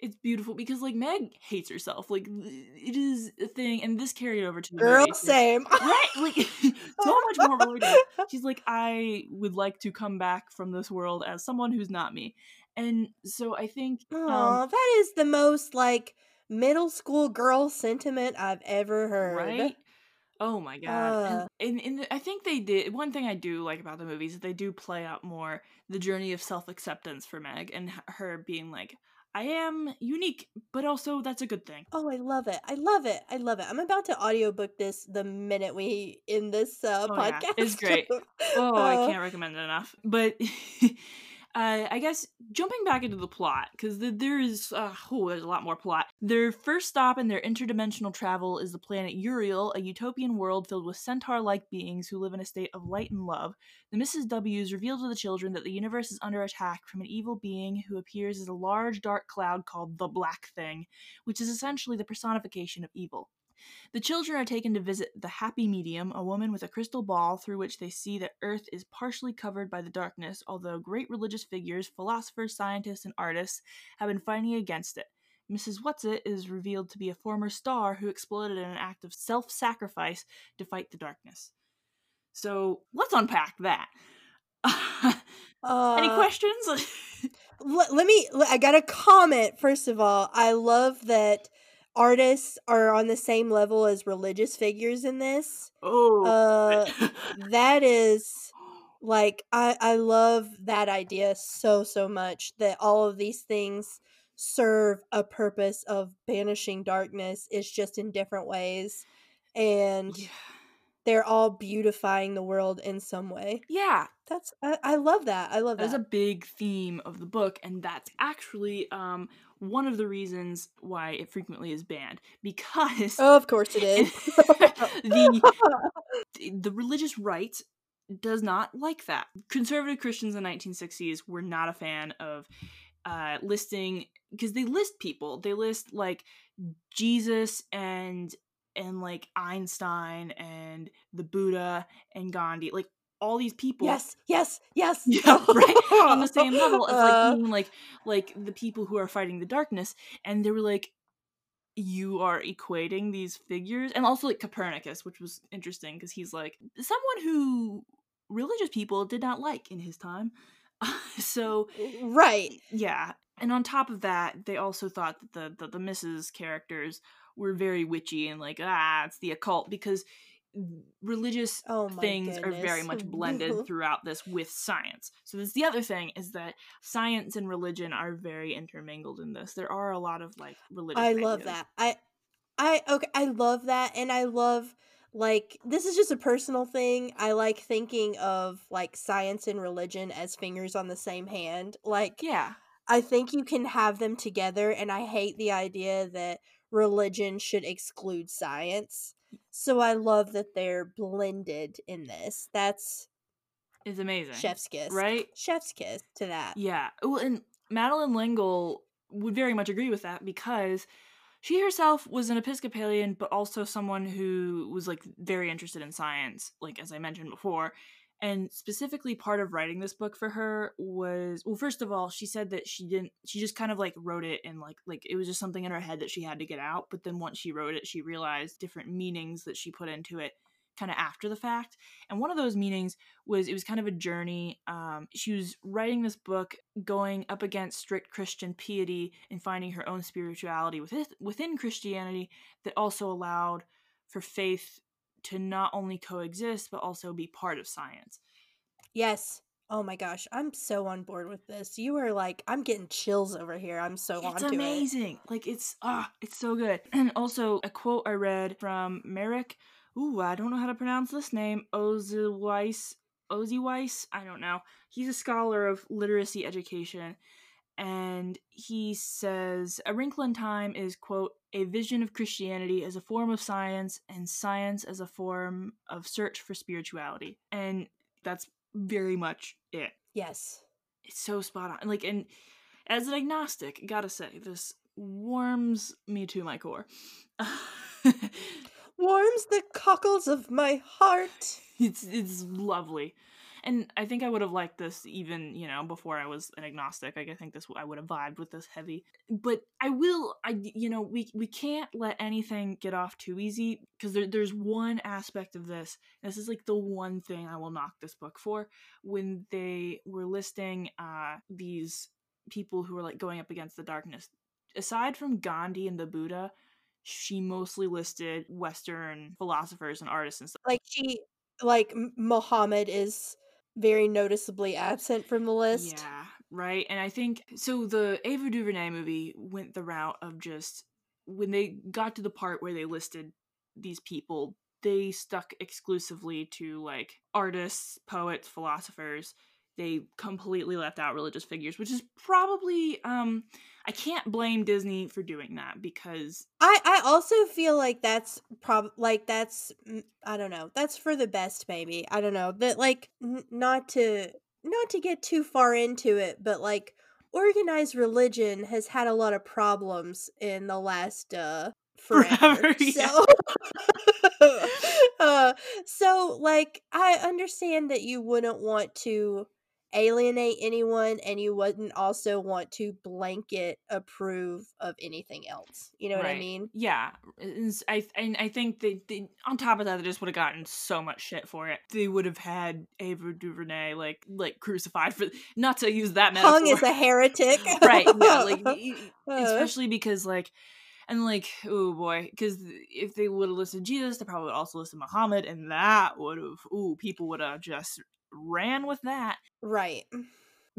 it's beautiful because like Meg hates herself. Like it is a thing, and this carried over to the girl. movie, same, right? Like *laughs* so much more *laughs* relatable. She's like, I would like to come back from this world as someone who's not me, and so I think, oh, um, that is the most like middle school girl sentiment I've ever heard. right? Oh my god! Uh, and in, in the, I think they did one thing I do like about the movies is they do play out more the journey of self acceptance for Meg and her being like, I am unique, but also that's a good thing. oh, I love it. I love it. I love it. I'm about to audiobook this the minute we in this uh, Oh, yeah, podcast. it's great. *laughs* Oh, I Uh, can't recommend it enough. But *laughs* uh, I guess jumping back into the plot because the, there is uh, oh, there's a lot more plot. Their first stop in their interdimensional travel is the planet Uriel, a utopian world filled with centaur-like beings who live in a state of light and love. The Mrs. W's reveal to the children that the universe is under attack from an evil being who appears as a large dark cloud called the Black Thing, which is essentially the personification of evil. The children are taken to visit the Happy Medium, a woman with a crystal ball through which they see that Earth is partially covered by the darkness, although great religious figures, philosophers, scientists, and artists have been fighting against it. Mrs. Whatsit is revealed to be a former star who exploded in an act of self sacrifice to fight the darkness. So let's unpack that. *laughs* Any uh, questions? *laughs* let, let me i got a comment first of all i love that artists are on the same level as religious figures in this oh. uh *laughs* that is like i i love that idea so so much that all of these things serve a purpose of banishing darkness it's just in different ways and yeah. they're all beautifying the world in some way yeah, that's i, I love that i love that. That's a big theme of the book, and that's actually um, one of the reasons why it frequently is banned. Because of course it *laughs* is the *laughs* the religious right does not like that. Conservative Christians in the 1960s were not a fan of uh, listing because they list people. They list like Jesus and and like Einstein and the Buddha and Gandhi, like all these people. Yes, yes, yes. Yeah, *laughs* right. On the same level as like Uh, being like like the people who are fighting the darkness, and they were like, you are equating these figures, and also like Copernicus, which was interesting because he's like someone who religious people did not like in his time. *laughs* so right. yeah, and on top of that, they also thought that the the, the Mrs. characters were very witchy and like ah, it's the occult because religious Oh things are very much *laughs* blended throughout this with science. So that's the other thing is that science and religion are very intermingled in this. There are a lot of like religious. I love ideas. that. I I okay, I love that and I love like this is just a personal thing. I like thinking of like science and religion as fingers on the same hand. Like Yeah, I think you can have them together and I hate the idea that religion should exclude science. So I love that they're blended in this. That's is amazing. chef's kiss. right? Chef's kiss to that. Yeah. Well, and Madeleine L'Engle would very much agree with that because she herself was an Episcopalian, but also someone who was like very interested in science, like as I mentioned before. And specifically, part of writing this book for her was well, first of all, she said that she didn't, she just kind of like wrote it and like, like it was just something in her head that she had to get out. But then once she wrote it, she realized different meanings that she put into it kind of after the fact. And one of those meanings was it was kind of a journey. Um, she was writing this book going up against strict Christian piety and finding her own spirituality within, within Christianity that also allowed for faith to not only coexist but also be part of science. Yes. Oh my gosh, I'm so on board with this. You are like, I'm getting chills over here. I'm so on. it's onto amazing. Like it's ah, it's so good. *clears throat* And also a quote I read from Merrick. Ooh, I don't know how to pronounce this name. Oziweiss. Oziweiss. I don't know. He's a scholar of literacy education, and he says a wrinkle in time is quote a vision of christianity as a form of science and science as a form of search for spirituality. And that's very much it. Yes. it's so spot on. Like and as an agnostic gotta say this warms me to my core. *laughs* Warms the cockles of my heart. it's it's lovely and i think i would have liked this even you know before i was an agnostic like i think this i would have vibed with this heavy. But i will i you know we we can't let anything get off too easy because there, there's one aspect of this this is like the one thing i will knock this book for when they were listing uh these people who were like going up against the darkness aside from gandhi and the buddha she mostly listed western philosophers and artists and stuff. Like she, like Muhammad is very noticeably absent from the list. Yeah, right. And I think so. The Ava DuVernay movie went the route of just when they got to the part where they listed these people, they stuck exclusively to like artists, poets, philosophers. They completely left out religious figures, which is probably um I can't blame Disney for doing that because I I also feel like that's prob like that's mm, I don't know that's for the best maybe I don't know that like n- not to not to get too far into it but like organized religion has had a lot of problems in the last uh *laughs* forever, Forever, yeah. so *laughs* uh so like I understand that you wouldn't want to alienate anyone and you wouldn't also want to blanket approve of anything else you know what i mean Yeah, I and I think they, they on top of that they just would have gotten so much shit for it. They would have had Ava DuVernay like like crucified for not to use that metaphor. hung as a heretic *laughs* right? Yeah, like *laughs* Uh, especially because like and like oh boy, because if they would have listed Jesus, they probably would also listed Muhammad, and that would have ooh people would have just ran with that. Right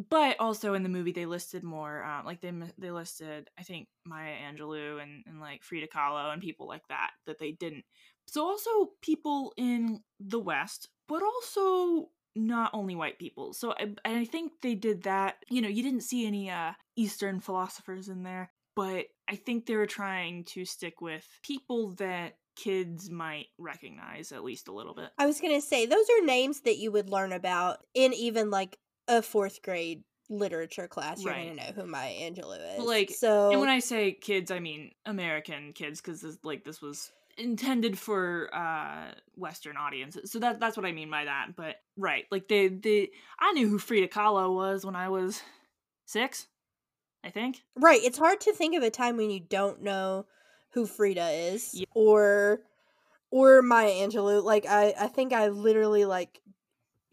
But also in the movie, they listed more, um, like they they listed, I think Maya Angelou and, and like Frida Kahlo and people like that that they didn't. So also people in the West, but also not only white people. So I, and I think they did that. You know, you didn't see any uh, Eastern philosophers in there, but I think they were trying to stick with people that kids might recognize at least a little bit. i was gonna say those are names that you would learn about in even like a fourth grade literature class you're Right. gonna know who maya angelou is like, so And when I say kids, I mean American kids because this, like this was intended for uh Western audiences. So that that's what I mean by that. But right, like they they I knew who Frida Kahlo was when I was six, I think. Right. It's hard to think of a time when you don't know who Frida is Yeah. or or Maya Angelou. Like I I think I literally like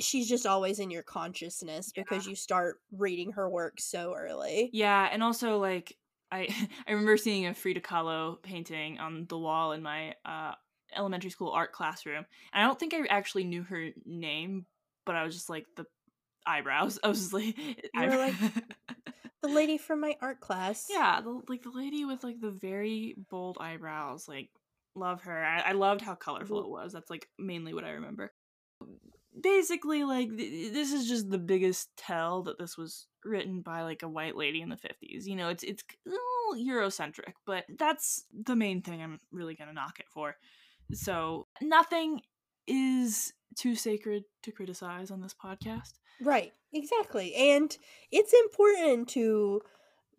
she's just always in your consciousness because you start reading her work so early. Yeah, and also like I *laughs* I remember seeing a Frida Kahlo painting on the wall in my uh elementary school art classroom. And I don't think I actually knew her name, but I was just like the eyebrows. *laughs* I was just like, were like, The lady from my art class. yeah, the, like the lady with like the very bold eyebrows. Like, love her. I, I loved how colorful it was. That's like mainly what I remember. Basically, like th- this is just the biggest tell that this was written by like a white lady in the fifties. You know, it's it's a little Eurocentric, but that's the main thing I'm really gonna knock it for. So nothing is too sacred to criticize on this podcast. Right. Exactly. And it's important to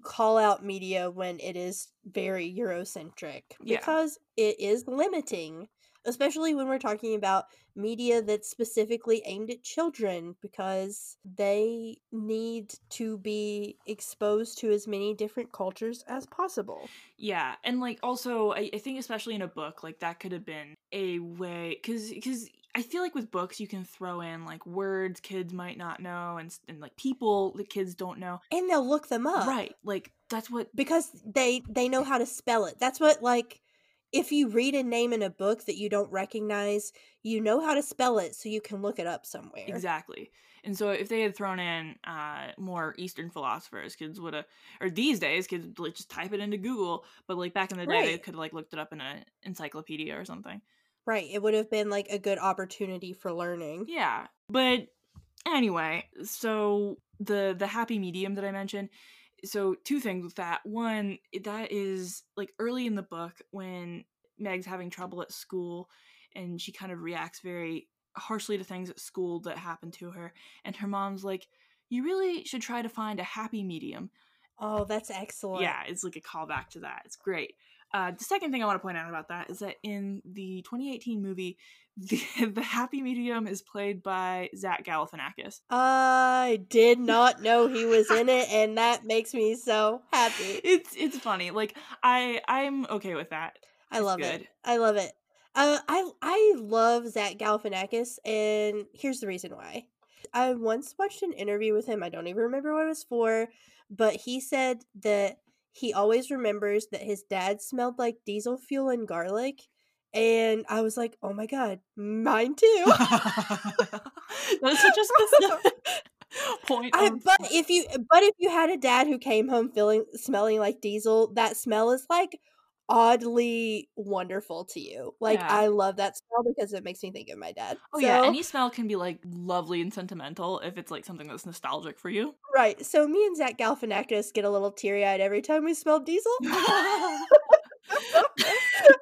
call out media when it is very Eurocentric Yeah. because it is limiting especially when we're talking about media that's specifically aimed at children because they need to be exposed to as many different cultures as possible. Yeah, and like also I, I think especially in a book, like that could have been a way cuz cuz I feel like with books you can throw in like words kids might not know and and like people the kids don't know. And they'll look them up. Right. Like that's what because they they know how to spell it. That's what like if you read a name in a book that you don't recognize, you know how to spell it so you can look it up somewhere. Exactly. And so if they had thrown in uh, more Eastern philosophers, kids would have, or these days, kids would like, just type it into Google. But like back in the day, right. they could have like looked it up in an encyclopedia or something. Right. It would have been like a good opportunity for learning. Yeah. But anyway, so the the happy medium that I mentioned, so two things with that. One, that is like early in the book when Meg's having trouble at school and she kind of reacts very harshly to things at school that happen to her and her mom's like you really should try to find a happy medium. Oh, that's excellent. Yeah, it's like a callback to that. It's great. Uh, the second thing I want to point out about that is that in the 2018 movie, the, *laughs* the happy medium is played by Zach Galifianakis. I did not know he was in it, *laughs* and that makes me so happy. It's it's funny. Like I I'm okay with that. I love good. it. I love it. Uh, I I love Zach Galifianakis, and here's the reason why. I once watched an interview with him. I don't even remember what it was for, but he said that he always remembers that his dad smelled like diesel fuel and garlic. And I was like, oh my god, mine too. *laughs* That's such a specific *laughs* point. I, but *laughs* if you but if you had a dad who came home feeling smelling like diesel, that smell is like oddly wonderful to you. Like yeah. I love that smell because it makes me think of my dad. Oh so, yeah, any smell can be like lovely and sentimental if it's like something that's nostalgic for you. Right. So me and Zach Galifianakis get a little teary eyed every time we smell diesel. *laughs* *laughs*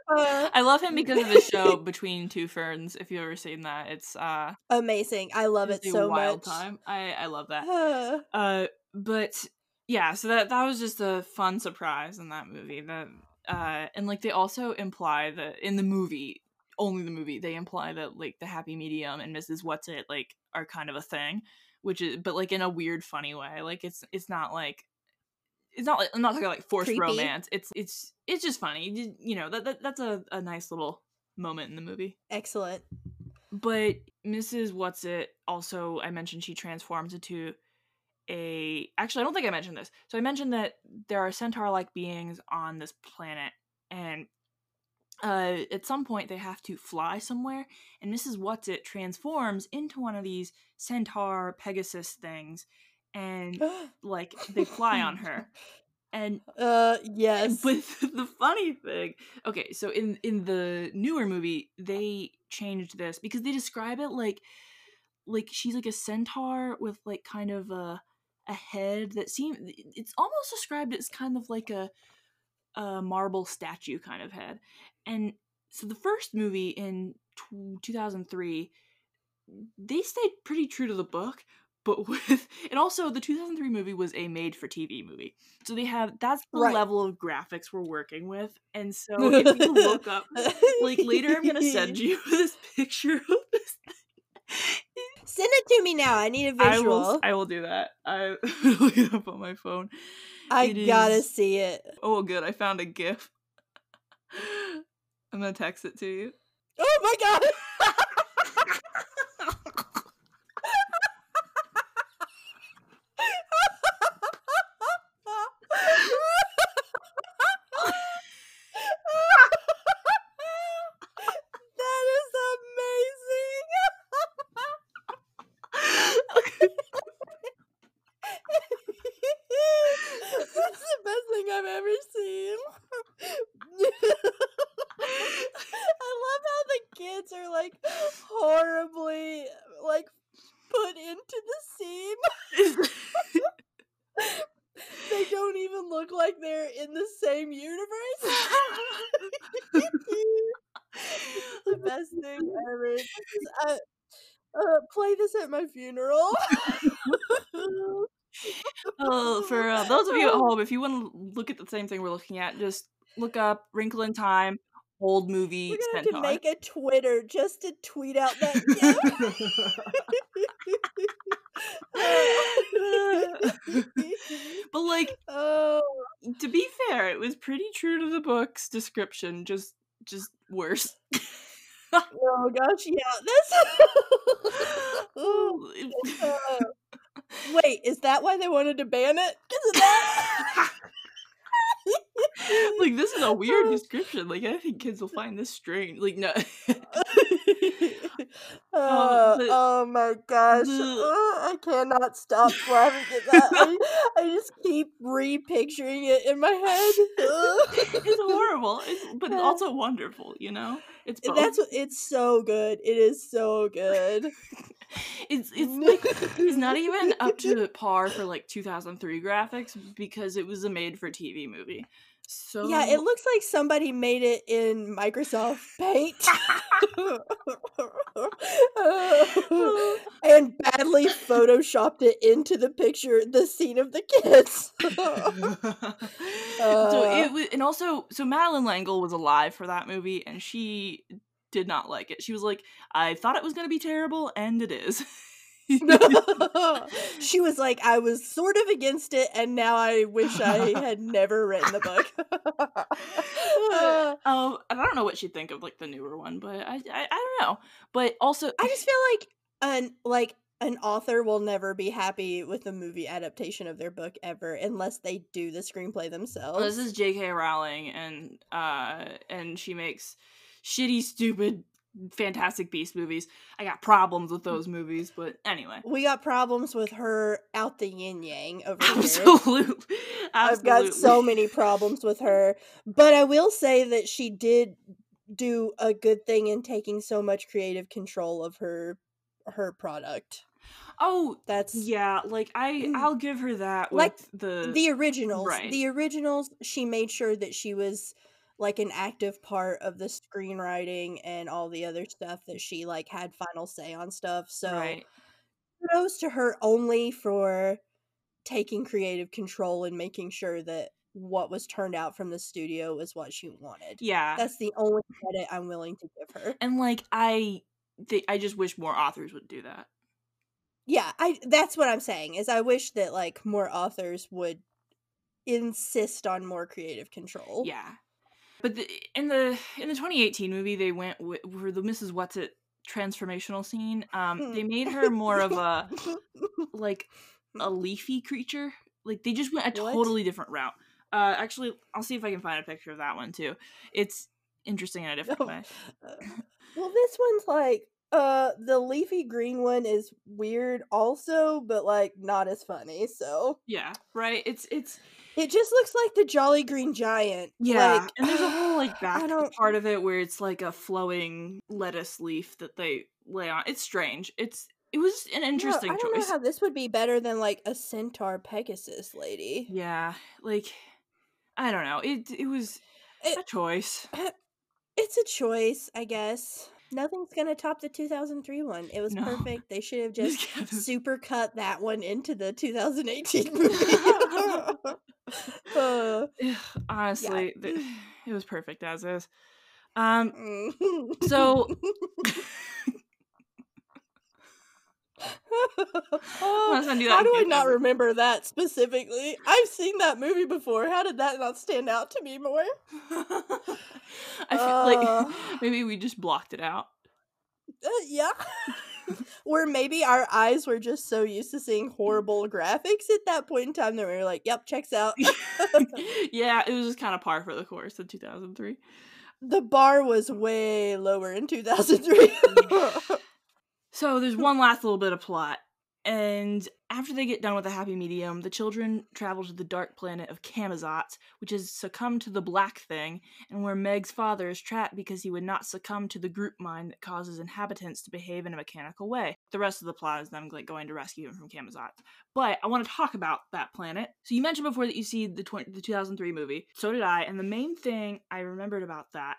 Uh, I love him because of the show *laughs* Between Two Ferns. If you've ever seen that, it's uh amazing. I love it so wild much. Time. I I love that. *sighs* uh, but yeah, so that that was just a fun surprise in that movie. That uh, and like they also imply that in the movie, only the movie, they imply that like the happy medium and Mrs. Whatsit like are kind of a thing, which is but like in a weird, funny way. Like it's it's not like it's not like I'm not talking like forced Creepy. romance. It's it's it's just funny. You, you know that, that that's a, a nice little moment in the movie. Excellent. But Mrs. Whatsit also I mentioned she transforms into a actually I don't think I mentioned this. So I mentioned that there are centaur-like beings on this planet and uh, at some point they have to fly somewhere and Mrs. Whatsit transforms into one of these centaur Pegasus things and *gasps* like they fly on her. And *laughs* uh yes. But *laughs* the funny thing, okay, so in in the newer movie, they changed this because they describe it like like she's like a centaur with like kind of a a head that seems it's almost described as kind of like a a marble statue kind of head. And so the first movie in t- 2003 they stayed pretty true to the book, but *laughs* with and also the 2003 movie was a made for TV movie. So they have that's the right. level of graphics we're working with. And *laughs* so if you look up like later I'm going to send *laughs* you this picture of this Send it to me now. I need a visual. I will, I will do that. I *laughs* look it up on my phone. I it gotta is... see it. Oh, good. I found a GIF. *laughs* I'm gonna text it to you. Oh my god! *laughs* same thing we're looking at, just look up Wrinkle in Time old movie We're gonna have to make a Twitter just to tweet out that *laughs* but like *laughs* oh, to be fair, it was pretty true to the book's description, just just worse. *laughs* oh gosh, yeah. this uh, wait, is that why they wanted to ban it? Because of that? Like this is a weird oh. description. Like I think kids will find this strange. Like no. *laughs* *laughs* Uh, the- oh my gosh. the- Uh, I cannot stop laughing at that. I, *laughs* I just keep re-picturing it in my head. *laughs* it's *laughs* horrible, it's, but also wonderful. You know, it's both. That's it's so good. It is so good. it's it's like it's not even up to par for like 2003 graphics because it was a made-for-TV movie. So Yeah, it looks like somebody made it in Microsoft Paint. *laughs* *laughs* and badly photoshopped it into the picture, the scene of the kids. *laughs* so Uh. it was, and also, so Madeleine L'Engle was alive for that movie, and she did not like it. She was like, "I thought it was going to be terrible, and it is." *laughs* she was like, I was sort of against it, and now I wish I had never written the book. *laughs* Um, I don't know what she'd think of like the newer one, but I, I, I don't know. But also, I just feel like an like an author will never be happy with a movie adaptation of their book ever unless they do the screenplay themselves. Well, this is J.K. Rowling, and uh, and she makes shitty, stupid, Fantastic Beast movies. I got problems with those movies, but anyway, we got problems with her out the yin yang *laughs* over here. absolutely, I've got so many problems with her, but I will say that she did do a good thing in taking so much creative control of her her product. Oh, That's yeah, like I, Mm. I'll give her that with Like, the the originals. right. The originals, she made sure that she was like an active part of the screenwriting and all the other stuff that she like had final say on stuff. So right. kudos to her only for taking creative control and making sure that what was turned out from the studio was what she wanted. Yeah, That's the only credit I'm willing to give her. and like I, th- I just wish more authors would do that. Yeah, I that's what I'm saying is I wish that like more authors would insist on more creative control. Yeah, but the, in the in the 2018 movie, they went with, for the Mrs. Whatsit transformational scene. Um, they made her more of a *laughs* like a leafy creature. Like they just went a What? totally different route. Uh, actually, I'll see if I can find a picture of that one too. It's interesting in a different Oh. way. Uh, well, this one's like uh the leafy green one is weird also, but like not as funny. So Yeah, right. It's it's it just looks like the Jolly Green Giant. yeah, like, and there's a whole like *gasps* back part of it where it's like a flowing lettuce leaf that they lay on. It's strange. It's it was an interesting I don't choice. know how this would be better than like a centaur Pegasus lady. Yeah, like I don't know. It it was It- a choice. *clears throat* It's a choice, I guess. Nothing's gonna top the 2003 one. It was No. perfect. They should have *laughs* Just just kind of- super cut that one into the 2018 *laughs* movie. *laughs* Uh, Ugh, Honestly, th- *sighs* it was perfect as is. Um, mm. so Oh, do how do I not remember that specifically? I've seen that movie before. How did that not stand out to me more? *laughs* I feel Uh. like maybe we just blocked it out. Uh, yeah. *laughs* or maybe our eyes were just so used to seeing horrible graphics at that point in time that we were like, yep, checks out. *laughs* yeah, it was just kind of par for the course in 2003. the bar was way lower in 2003. So there's hmm. one last little bit of plot. And after they get done with the happy medium, the children travel to the dark planet of Camazotz, which has succumbed to the black thing, and where Meg's father is trapped because he would not succumb to the group mind that causes inhabitants to behave in a mechanical way. The rest of the plot is them like going to rescue him from Camazotz. But I want to talk about that planet. So you mentioned before that you see the 20, the 2003 movie. So did I, and the main thing I remembered about that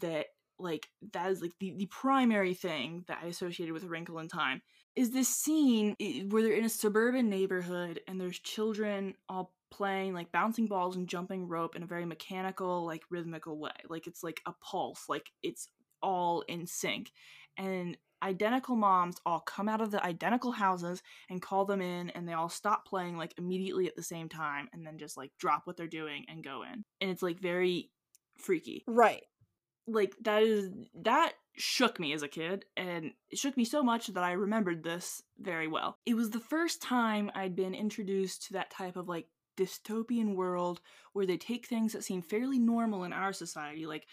that like that is like the, the primary thing that I associated with A Wrinkle in Time is this scene where they're in a suburban neighborhood and there's children all playing like bouncing balls and jumping rope in a very mechanical, like rhythmical way. Like it's like a pulse, like it's all in sync. And identical moms all come out of the identical houses and call them in and they all stop playing like immediately at the same time and then just like drop what they're doing and go in. And it's like very freaky. Right. Like that is that shook me as a kid and it shook me so much that I remembered this very well. It was the first time I'd been introduced to that type of like dystopian world where they take things that seem fairly normal in our society like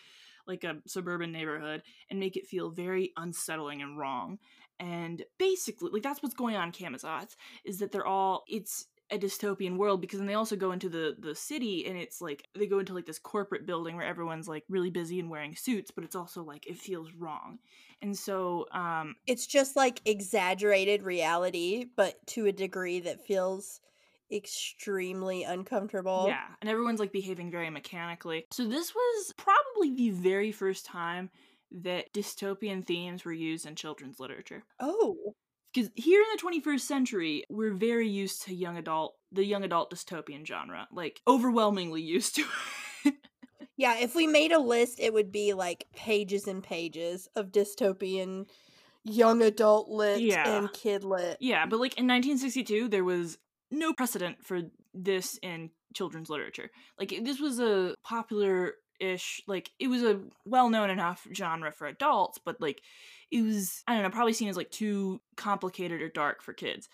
like a suburban neighborhood and make it feel very unsettling and wrong. And basically, like that's what's going on in is that they're all it's a dystopian world because then they also go into the the city and it's like they go into like this corporate building where everyone's like really busy and wearing suits but it's also like it feels wrong and so um It's just like exaggerated reality, but to a degree that feels extremely uncomfortable. yeah and everyone's like behaving very mechanically so this was probably the very first time that dystopian themes were used in children's literature Oh. Because here in the 21st century we're very used to young adult the young adult dystopian genre like overwhelmingly used to it *laughs* Yeah, if we made a list, it would be like pages and pages of dystopian young adult lit Yeah. and kid lit. yeah but like in 1962 there was no precedent for this in children's literature like this was a popular ish like it was a well-known enough genre for adults but like it was i don't know probably seen as like too complicated or dark for kids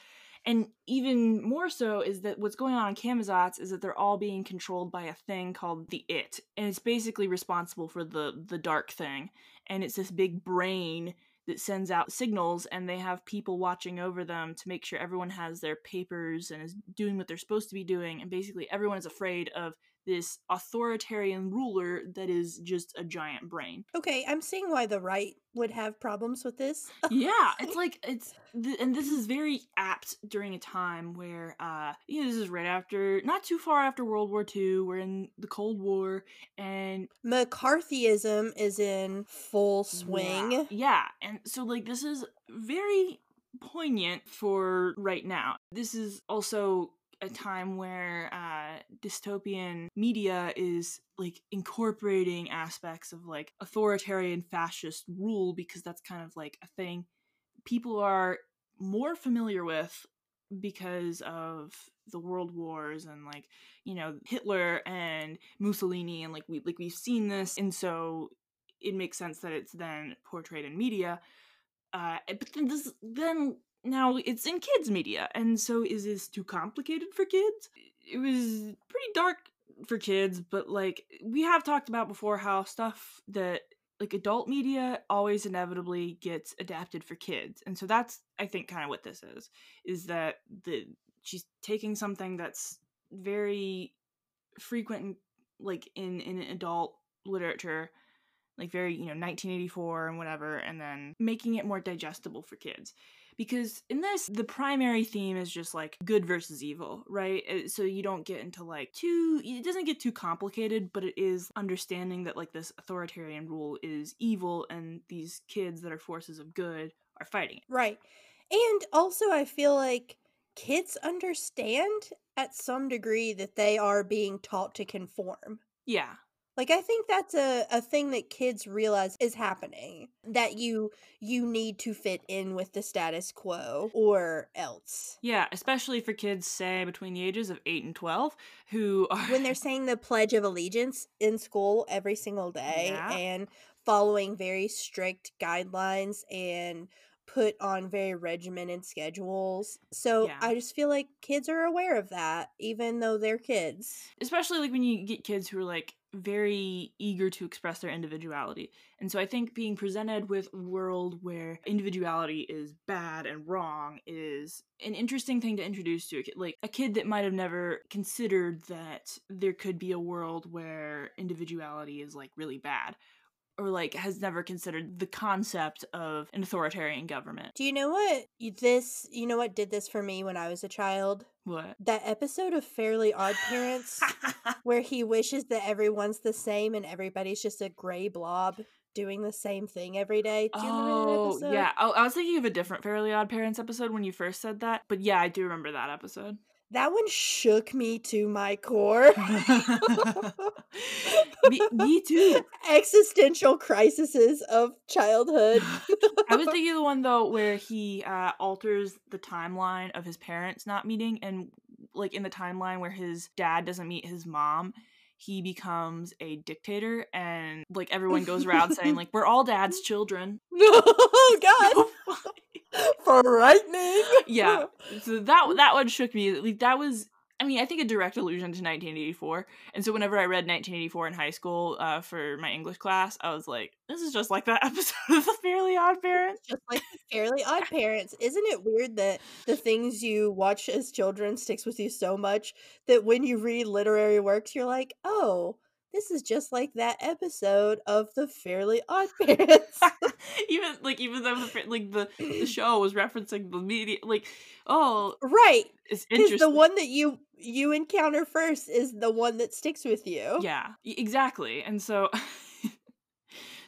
and even more so is that what's going on in Camazotz is that they're all being controlled by a thing called the It, and it's basically responsible for the the dark thing. And it's this big brain that sends out signals, and they have people watching over them to make sure everyone has their papers and is doing what they're supposed to be doing. And basically, everyone is afraid of this authoritarian ruler that is just a giant brain. Okay, I'm seeing why the right would have problems with this. *laughs* yeah it's like it's th- and this is very apt during a time where uh you know this is right after not too far after world war ii we're in the cold war and McCarthyism is in full swing. yeah, yeah and so like this is very poignant for right now this is also a time where uh dystopian media is like incorporating aspects of like authoritarian fascist rule because that's kind of like a thing people are more familiar with because of the world wars and like you know Hitler and Mussolini and like we like we've seen this and so it makes sense that it's then portrayed in media. Uh but then this then now it's in kids media and so is this too complicated for kids? It was pretty dark for kids but like we have talked about before how stuff that like adult media always inevitably gets adapted for kids and so that's i think kind of what this is is that the she's taking something that's very frequent like in in adult literature like very you know 1984 and whatever and then making it more digestible for kids because in this the primary theme is just like good versus evil right Uh, so you don't get into like too it doesn't get too complicated but it is understanding that like this authoritarian rule is evil and these kids that are forces of good are fighting it Right. And also, I feel like kids understand at some degree that they are being taught to conform. yeah Like I think that's a, a thing that kids realize is happening. That you you need to fit in with the status quo or else. yeah especially for kids say between the ages of 8 and 12 who *laughs* are When they're saying the Pledge of Allegiance in school every single day Yeah. and following very strict guidelines and put on very regimented schedules. So Yeah. I just feel like kids are aware of that, even though they're kids. especially like when you get kids who are like very eager to express their individuality. And so I think being presented with a world where individuality is bad and wrong is an interesting thing to introduce to a kid. Like a kid that might have never considered that there could be a world where individuality is like really bad. Or like has never considered the concept of an authoritarian government. Do you know what this? You know what did this for me when I was a child? What? That episode of Fairly Odd Parents *laughs* where he wishes that everyone's the same and everybody's just a gray blob doing the same thing every day. Do you remember that Oh, episode? yeah. Oh, I was thinking of a different Fairly Odd Parents episode when you first said that, but yeah, I do remember that episode. That one shook me to my core. *laughs* me, *laughs* me too. Existential crises of childhood. *laughs* I was thinking of the one though where he uh, alters the timeline of his parents not meeting, and like in the timeline where his dad doesn't meet his mom, he becomes a dictator, and like everyone goes around saying like we're all dad's children. oh God! *laughs* Frightening. yeah, so that that one shook me. Like that was I mean, I think a direct allusion to 1984. And so whenever I read 1984 in high school uh, for my English class, I was like, this is just like that *laughs* episode of The Fairly Odd *laughs* Parents. Just like The Fairly Odd Parents. Isn't it weird that the things you watch as children sticks with you so much that when you read literary works, you're like, oh, this is just like that episode of the Fairly Odd *laughs* Parents. *laughs* even like even though the like the, the *clears throat* show was referencing the media, like oh right, it's interesting. The one that you you encounter first is the one that sticks with you. Yeah, exactly. And so, *laughs*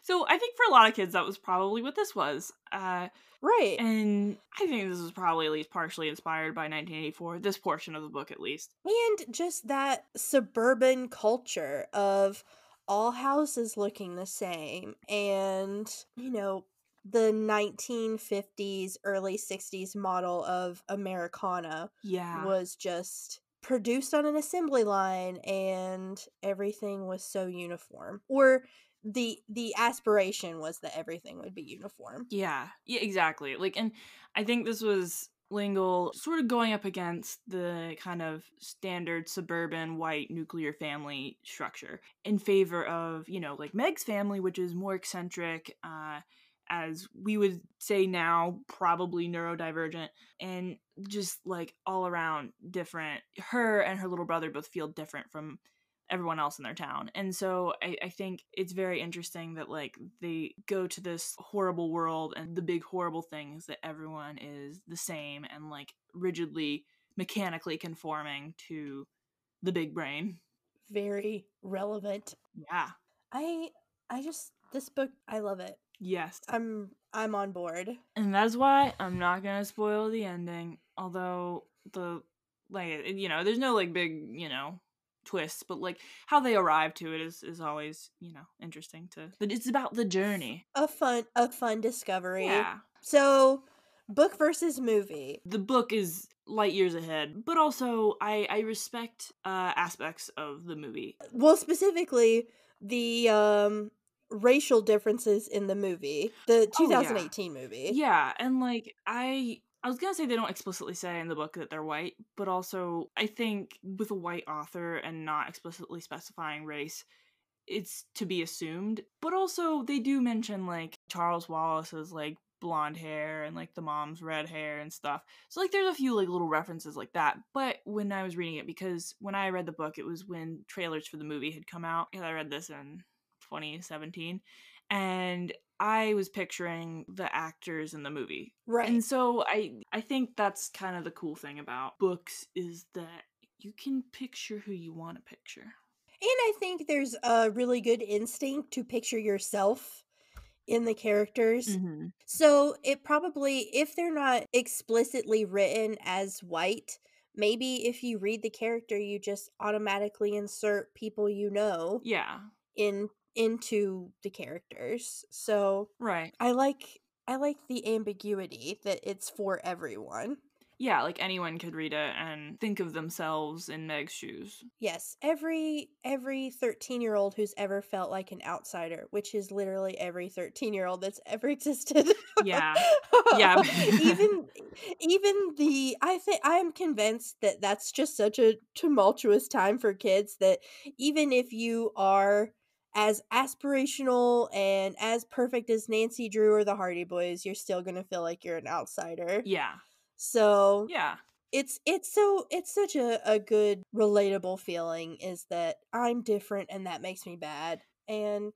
so I think for a lot of kids that was probably what this was. Uh, Right. And I think this was probably at least partially inspired by 1984, this portion of the book at least. And just that suburban culture of all houses looking the same and, you know, the 1950s, early 60s model of Americana Yeah. was just produced on an assembly line and everything was so uniform. Or the the aspiration was that everything would be uniform. Yeah. Yeah, exactly. Like and I think this was L'Engle sort of going up against the kind of standard suburban white nuclear family structure in favor of, you know, like Meg's family, which is more eccentric, uh, as we would say now, probably neurodivergent, and just like all around different. Her and her little brother both feel different from everyone else in their town. And so I, I, think it's very interesting that like they go to this horrible world and the big horrible thing is that everyone is the same and like rigidly mechanically conforming to the big brain. Very relevant. Yeah. I I just this book I love it. Yes. I'm I'm on board. And that's why I'm not gonna spoil the ending. Although the like you know, there's no like big, you know, twists, but like how they arrive to it is is always you know interesting to. But it's about the journey. A fun a fun discovery. Yeah. So, book versus movie. The book is light years ahead, but also I I respect uh aspects of the movie. Well, specifically the um racial differences in the movie, the 2018 oh, yeah. movie. Yeah, and like I I was gonna say they don't explicitly say in the book that they're white, but also I think with a white author and not explicitly specifying race, it's to be assumed. But also they do mention like Charles Wallace's like blonde hair and like the mom's red hair and stuff. So like there's a few like little references like that. But when I was reading it, because when I read the book, it was when trailers for the movie had come out. And I read this in 2017 and I was picturing the actors in the movie. Right. And so I I think that's kind of the cool thing about books is that you can picture who you want to picture. And I think there's a really good instinct to picture yourself in the characters. Mm-hmm. So it probably if they're not explicitly written as white, maybe if you read the character you just automatically insert people you know. Yeah. In into the characters. So Right. I like I like the ambiguity that it's for everyone. Yeah, like anyone could read it and think of themselves in Meg's shoes. Yes, every every 13-year-old who's ever felt like an outsider, which is literally every 13-year-old that's ever *laughs* existed. Yeah. Yeah. *laughs* *laughs* even even the I think I'm convinced that that's just such a tumultuous time for kids that even if you are as aspirational and as perfect as Nancy Drew or the Hardy Boys, you're still gonna feel like you're an outsider. Yeah. So Yeah. it's it's so it's such a, a good relatable feeling is that I'm different and that makes me bad. And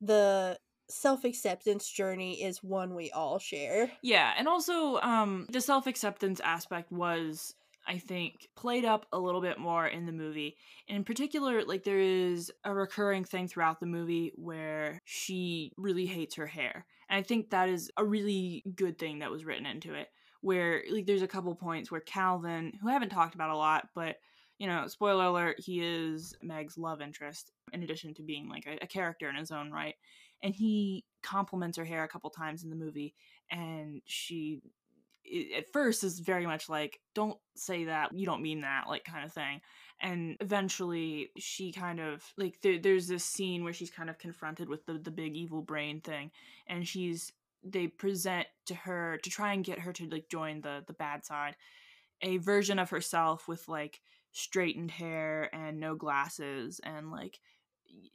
the self-acceptance journey is one we all share. Yeah, and also um the self-acceptance aspect was I think, played up a little bit more in the movie. In particular, like there is a recurring thing throughout the movie where she really hates her hair. And I think that is a really good thing that was written into it. where like there's a couple points where Calvin, who I haven't talked about a lot, but you know, spoiler alert, he is Meg's love interest in addition to being like a, a character in his own right. And he compliments her hair a couple times in the movie, and she at first is very much like don't say that you don't mean that like kind of thing and eventually she kind of like there, there's this scene where she's kind of confronted with the, the big evil brain thing and she's they present to her to try and get her to like join the the bad side a version of herself with like straightened hair and no glasses and like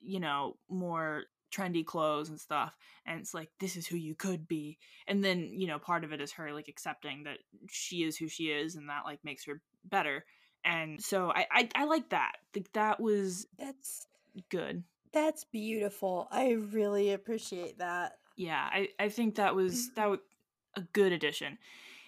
you know more trendy clothes and stuff and it's like this is who you could be. And then you know part of it is her like accepting that she is who she is and that like makes her better. And so i i, I like that. Like that was That's good. that's beautiful. I really appreciate that. yeah i i think that was mm-hmm. that was a good addition.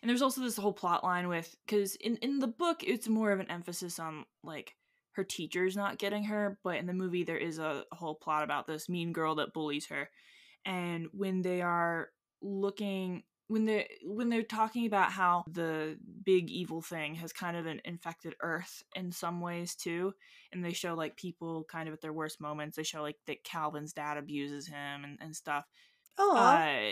And there's also this whole plot line with because in in the book it's more of an emphasis on like her teachers not getting her but in the movie there is a, whole plot about this mean girl that bullies her. And when they are looking when they when they're talking about how the big evil thing has kind of an infected earth in some ways too and they show like people kind of at their worst moments they show like that calvin's dad abuses him and, and stuff Oh, uh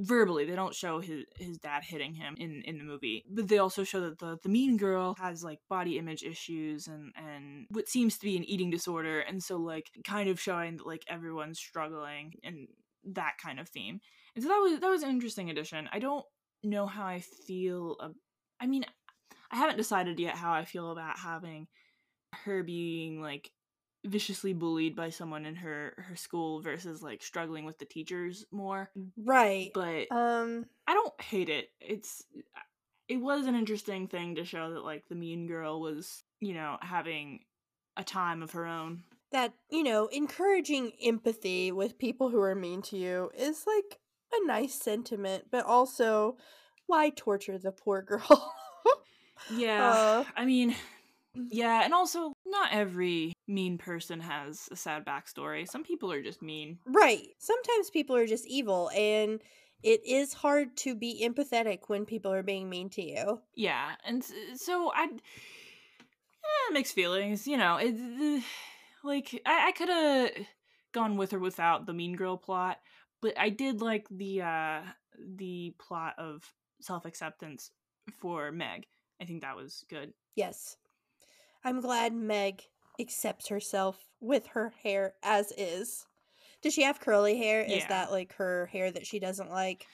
verbally they don't show his his dad hitting him in in the movie but they also show that the the mean girl has like body image issues and and what seems to be an eating disorder and so like kind of showing that like everyone's struggling and that kind of theme. And so that was that was an interesting addition. I don't know how i feel ab- i mean i haven't decided yet how i feel about having her being like viciously bullied by someone in her her school versus like struggling with the teachers more. Right. but Um, i don't hate it. It's it was an interesting thing to show that like the mean girl was you know having a time of her own. That you know, encouraging empathy with people who are mean to you is like a nice sentiment, but also why torture the poor *laughs* girl? yeah. Uh, i mean yeah and also not every mean person has a sad backstory some people are just mean right. Sometimes people are just evil, and it is hard to be empathetic when people are being mean to you. yeah and so i eh, mixed feelings you know it, *sighs* like i, I could have gone with or without the mean girl plot but i did like the uh the plot of self-acceptance for meg i think that was good Yes. I'm glad Meg accepts herself with her hair as is. Does she have curly hair? Is that like her hair that she doesn't like?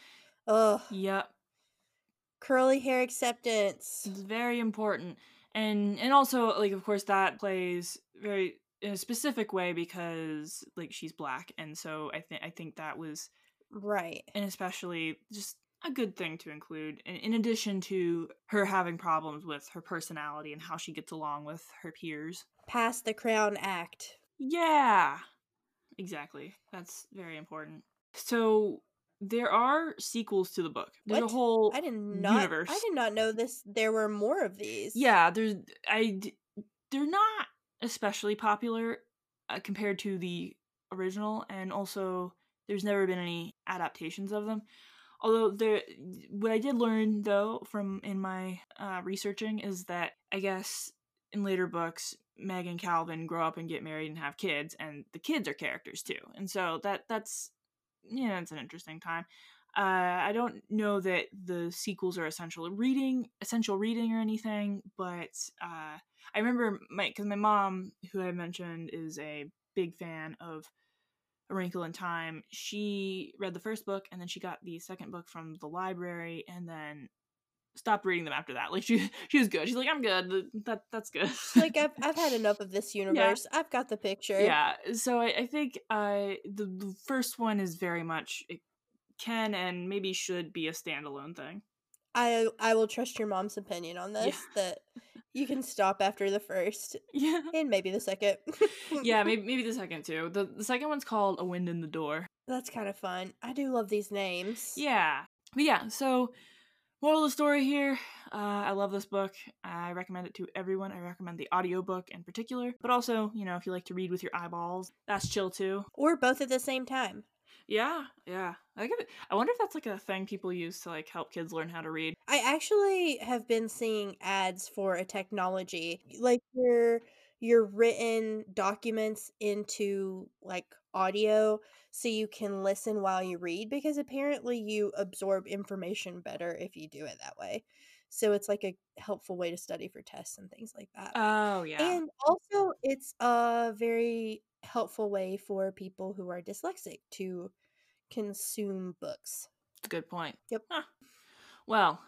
Ugh. yep Curly hair acceptance. it's very important and and also like of course that plays very in a specific way because like she's black and so i think i think that was Right. and especially just a good thing to include in, in addition to her having problems with her personality and how she gets along with her peers Pass the crown act. yeah exactly that's very important so there are sequels to the book there's What? a whole I did not universe I did not know this there were more of these. yeah there's i they're not especially popular uh, compared to the original and also there's never been any adaptations of them although there what i did learn though from in my uh, researching is that i guess in later books meg and calvin grow up and get married and have kids and the kids are characters too and so that that's yeah it's an interesting time uh, I don't know that the sequels are essential reading, essential reading or anything, but uh, I remember my because my mom, who I mentioned, is a big fan of A Wrinkle in Time. She read the first book and then she got the second book from the library and then stopped reading them after that. Like she *laughs* she was good. She's like, I'm good. That that's good. Like I've *laughs* I've had enough of this universe. I've got the picture. yeah. So I, I think uh, the, the first one is very much it can and maybe should be a standalone thing. I I will trust your mom's opinion on Yeah. this that you can stop after the first *laughs* Yeah. and maybe the second. yeah, maybe maybe the second too. The the second one's called A Wind in the Door. That's kind of fun. I do love these names. Yeah. But yeah, so moral of the story here, uh, I love this book. I recommend it to everyone. I recommend the audiobook in particular. But also, you know, if you like to read with your eyeballs, that's chill too. Or both at the same time. Yeah, yeah. I it, I wonder if that's like a thing people use to like help kids learn how to read. I actually have been seeing ads for a technology like your your written documents into like audio so you can listen while you read because apparently you absorb information better if you do it that way. So it's like a helpful way to study for tests and things like that. Oh yeah. And also it's a very helpful way for people who are dyslexic to consume books. Good point. Yep. Huh. Well,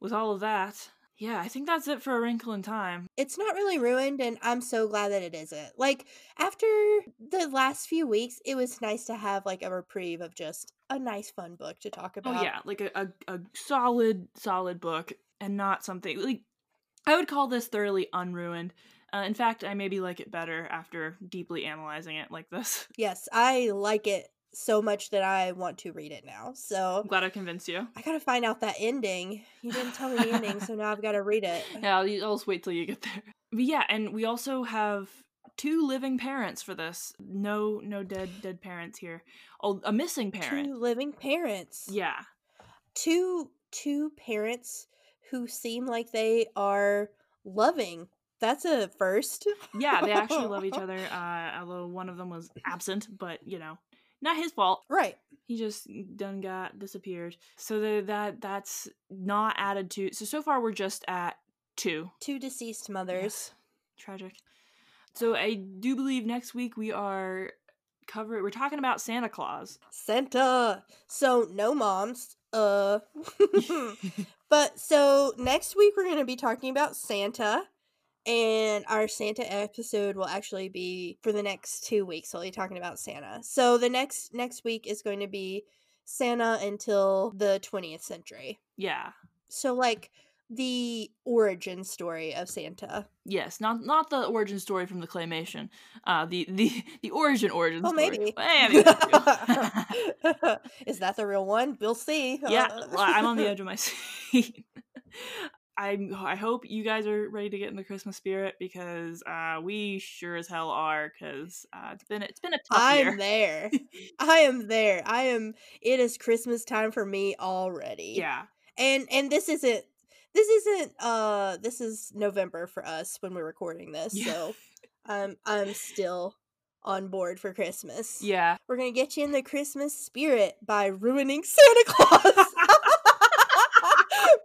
with all of that, yeah, I think that's it for A Wrinkle in Time. It's not really ruined, and I'm so glad that it isn't. Like, after the last few weeks, it was nice to have like a reprieve of just a nice, fun book to talk about. Oh yeah, like a, a, a solid, solid book, and not something like I would call this thoroughly unruined. Uh, in fact, I maybe like it better after deeply analyzing it like this. Yes, I like it so much that I want to read it now. So I'm glad I convinced you. I gotta find out that ending. You didn't tell me the ending, so now I've got to read it. Yeah, *laughs* I'll, I'll just wait till you get there. But yeah, and we also have two living parents for this. No, no dead, dead parents here. Oh, a missing parent. Two living parents. Yeah, Two two parents who seem like they are loving. That's a first. yeah, they actually love each *laughs* other. Uh, although one of them was absent, but you know, not his fault. Right. He just done got disappeared. So the, that that's not added to. So so far we're just at two. Two deceased mothers. Yes. Tragic. So I do believe next week we are cover. We're talking about Santa Claus. Santa. So no moms. Uh *laughs* *laughs* but so next week we're going to be talking about Santa and our Santa episode will actually be for the next 2 weeks we'll be talking about Santa. So the next next week is going to be Santa until the 20th century. yeah. So like the origin story of Santa. Yes. Not not the origin story from the claymation. Uh, the the *laughs* the origin origin Oh, story. maybe. Well, I mean, that too. is that the real one? We'll see. yeah. Uh, I'm on the *laughs* edge of my *laughs* seat. I I hope you guys are ready to get in the Christmas spirit because uh, we sure as hell are because uh, it's been it's been a tough year. I'm there. *laughs* I am there. I am it is Christmas time for me already. Yeah. And and this isn't this isn't uh this is November for us when we're recording this. Yeah. So I'm I'm still on board for Christmas. Yeah. We're going to get you in the Christmas spirit by ruining Santa *laughs* Claus.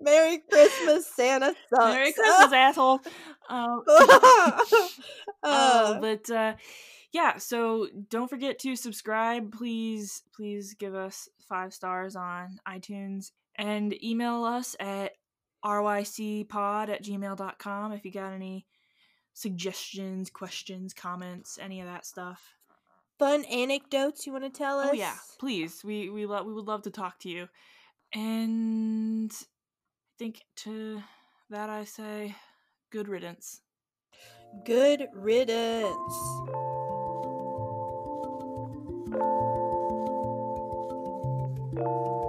Merry Christmas, Santa sucks. Merry Christmas, *laughs* asshole. Um, uh, *laughs* *laughs* uh, but uh, yeah, so don't forget to subscribe. Please, please give us five stars on iTunes and email us at rycpod at gmail.com if you got any suggestions, questions, comments, any of that stuff. fun anecdotes you want to tell us? Oh yeah, please. We we love we would love to talk to you. And think to that I say, good riddance. Good riddance. Good riddance.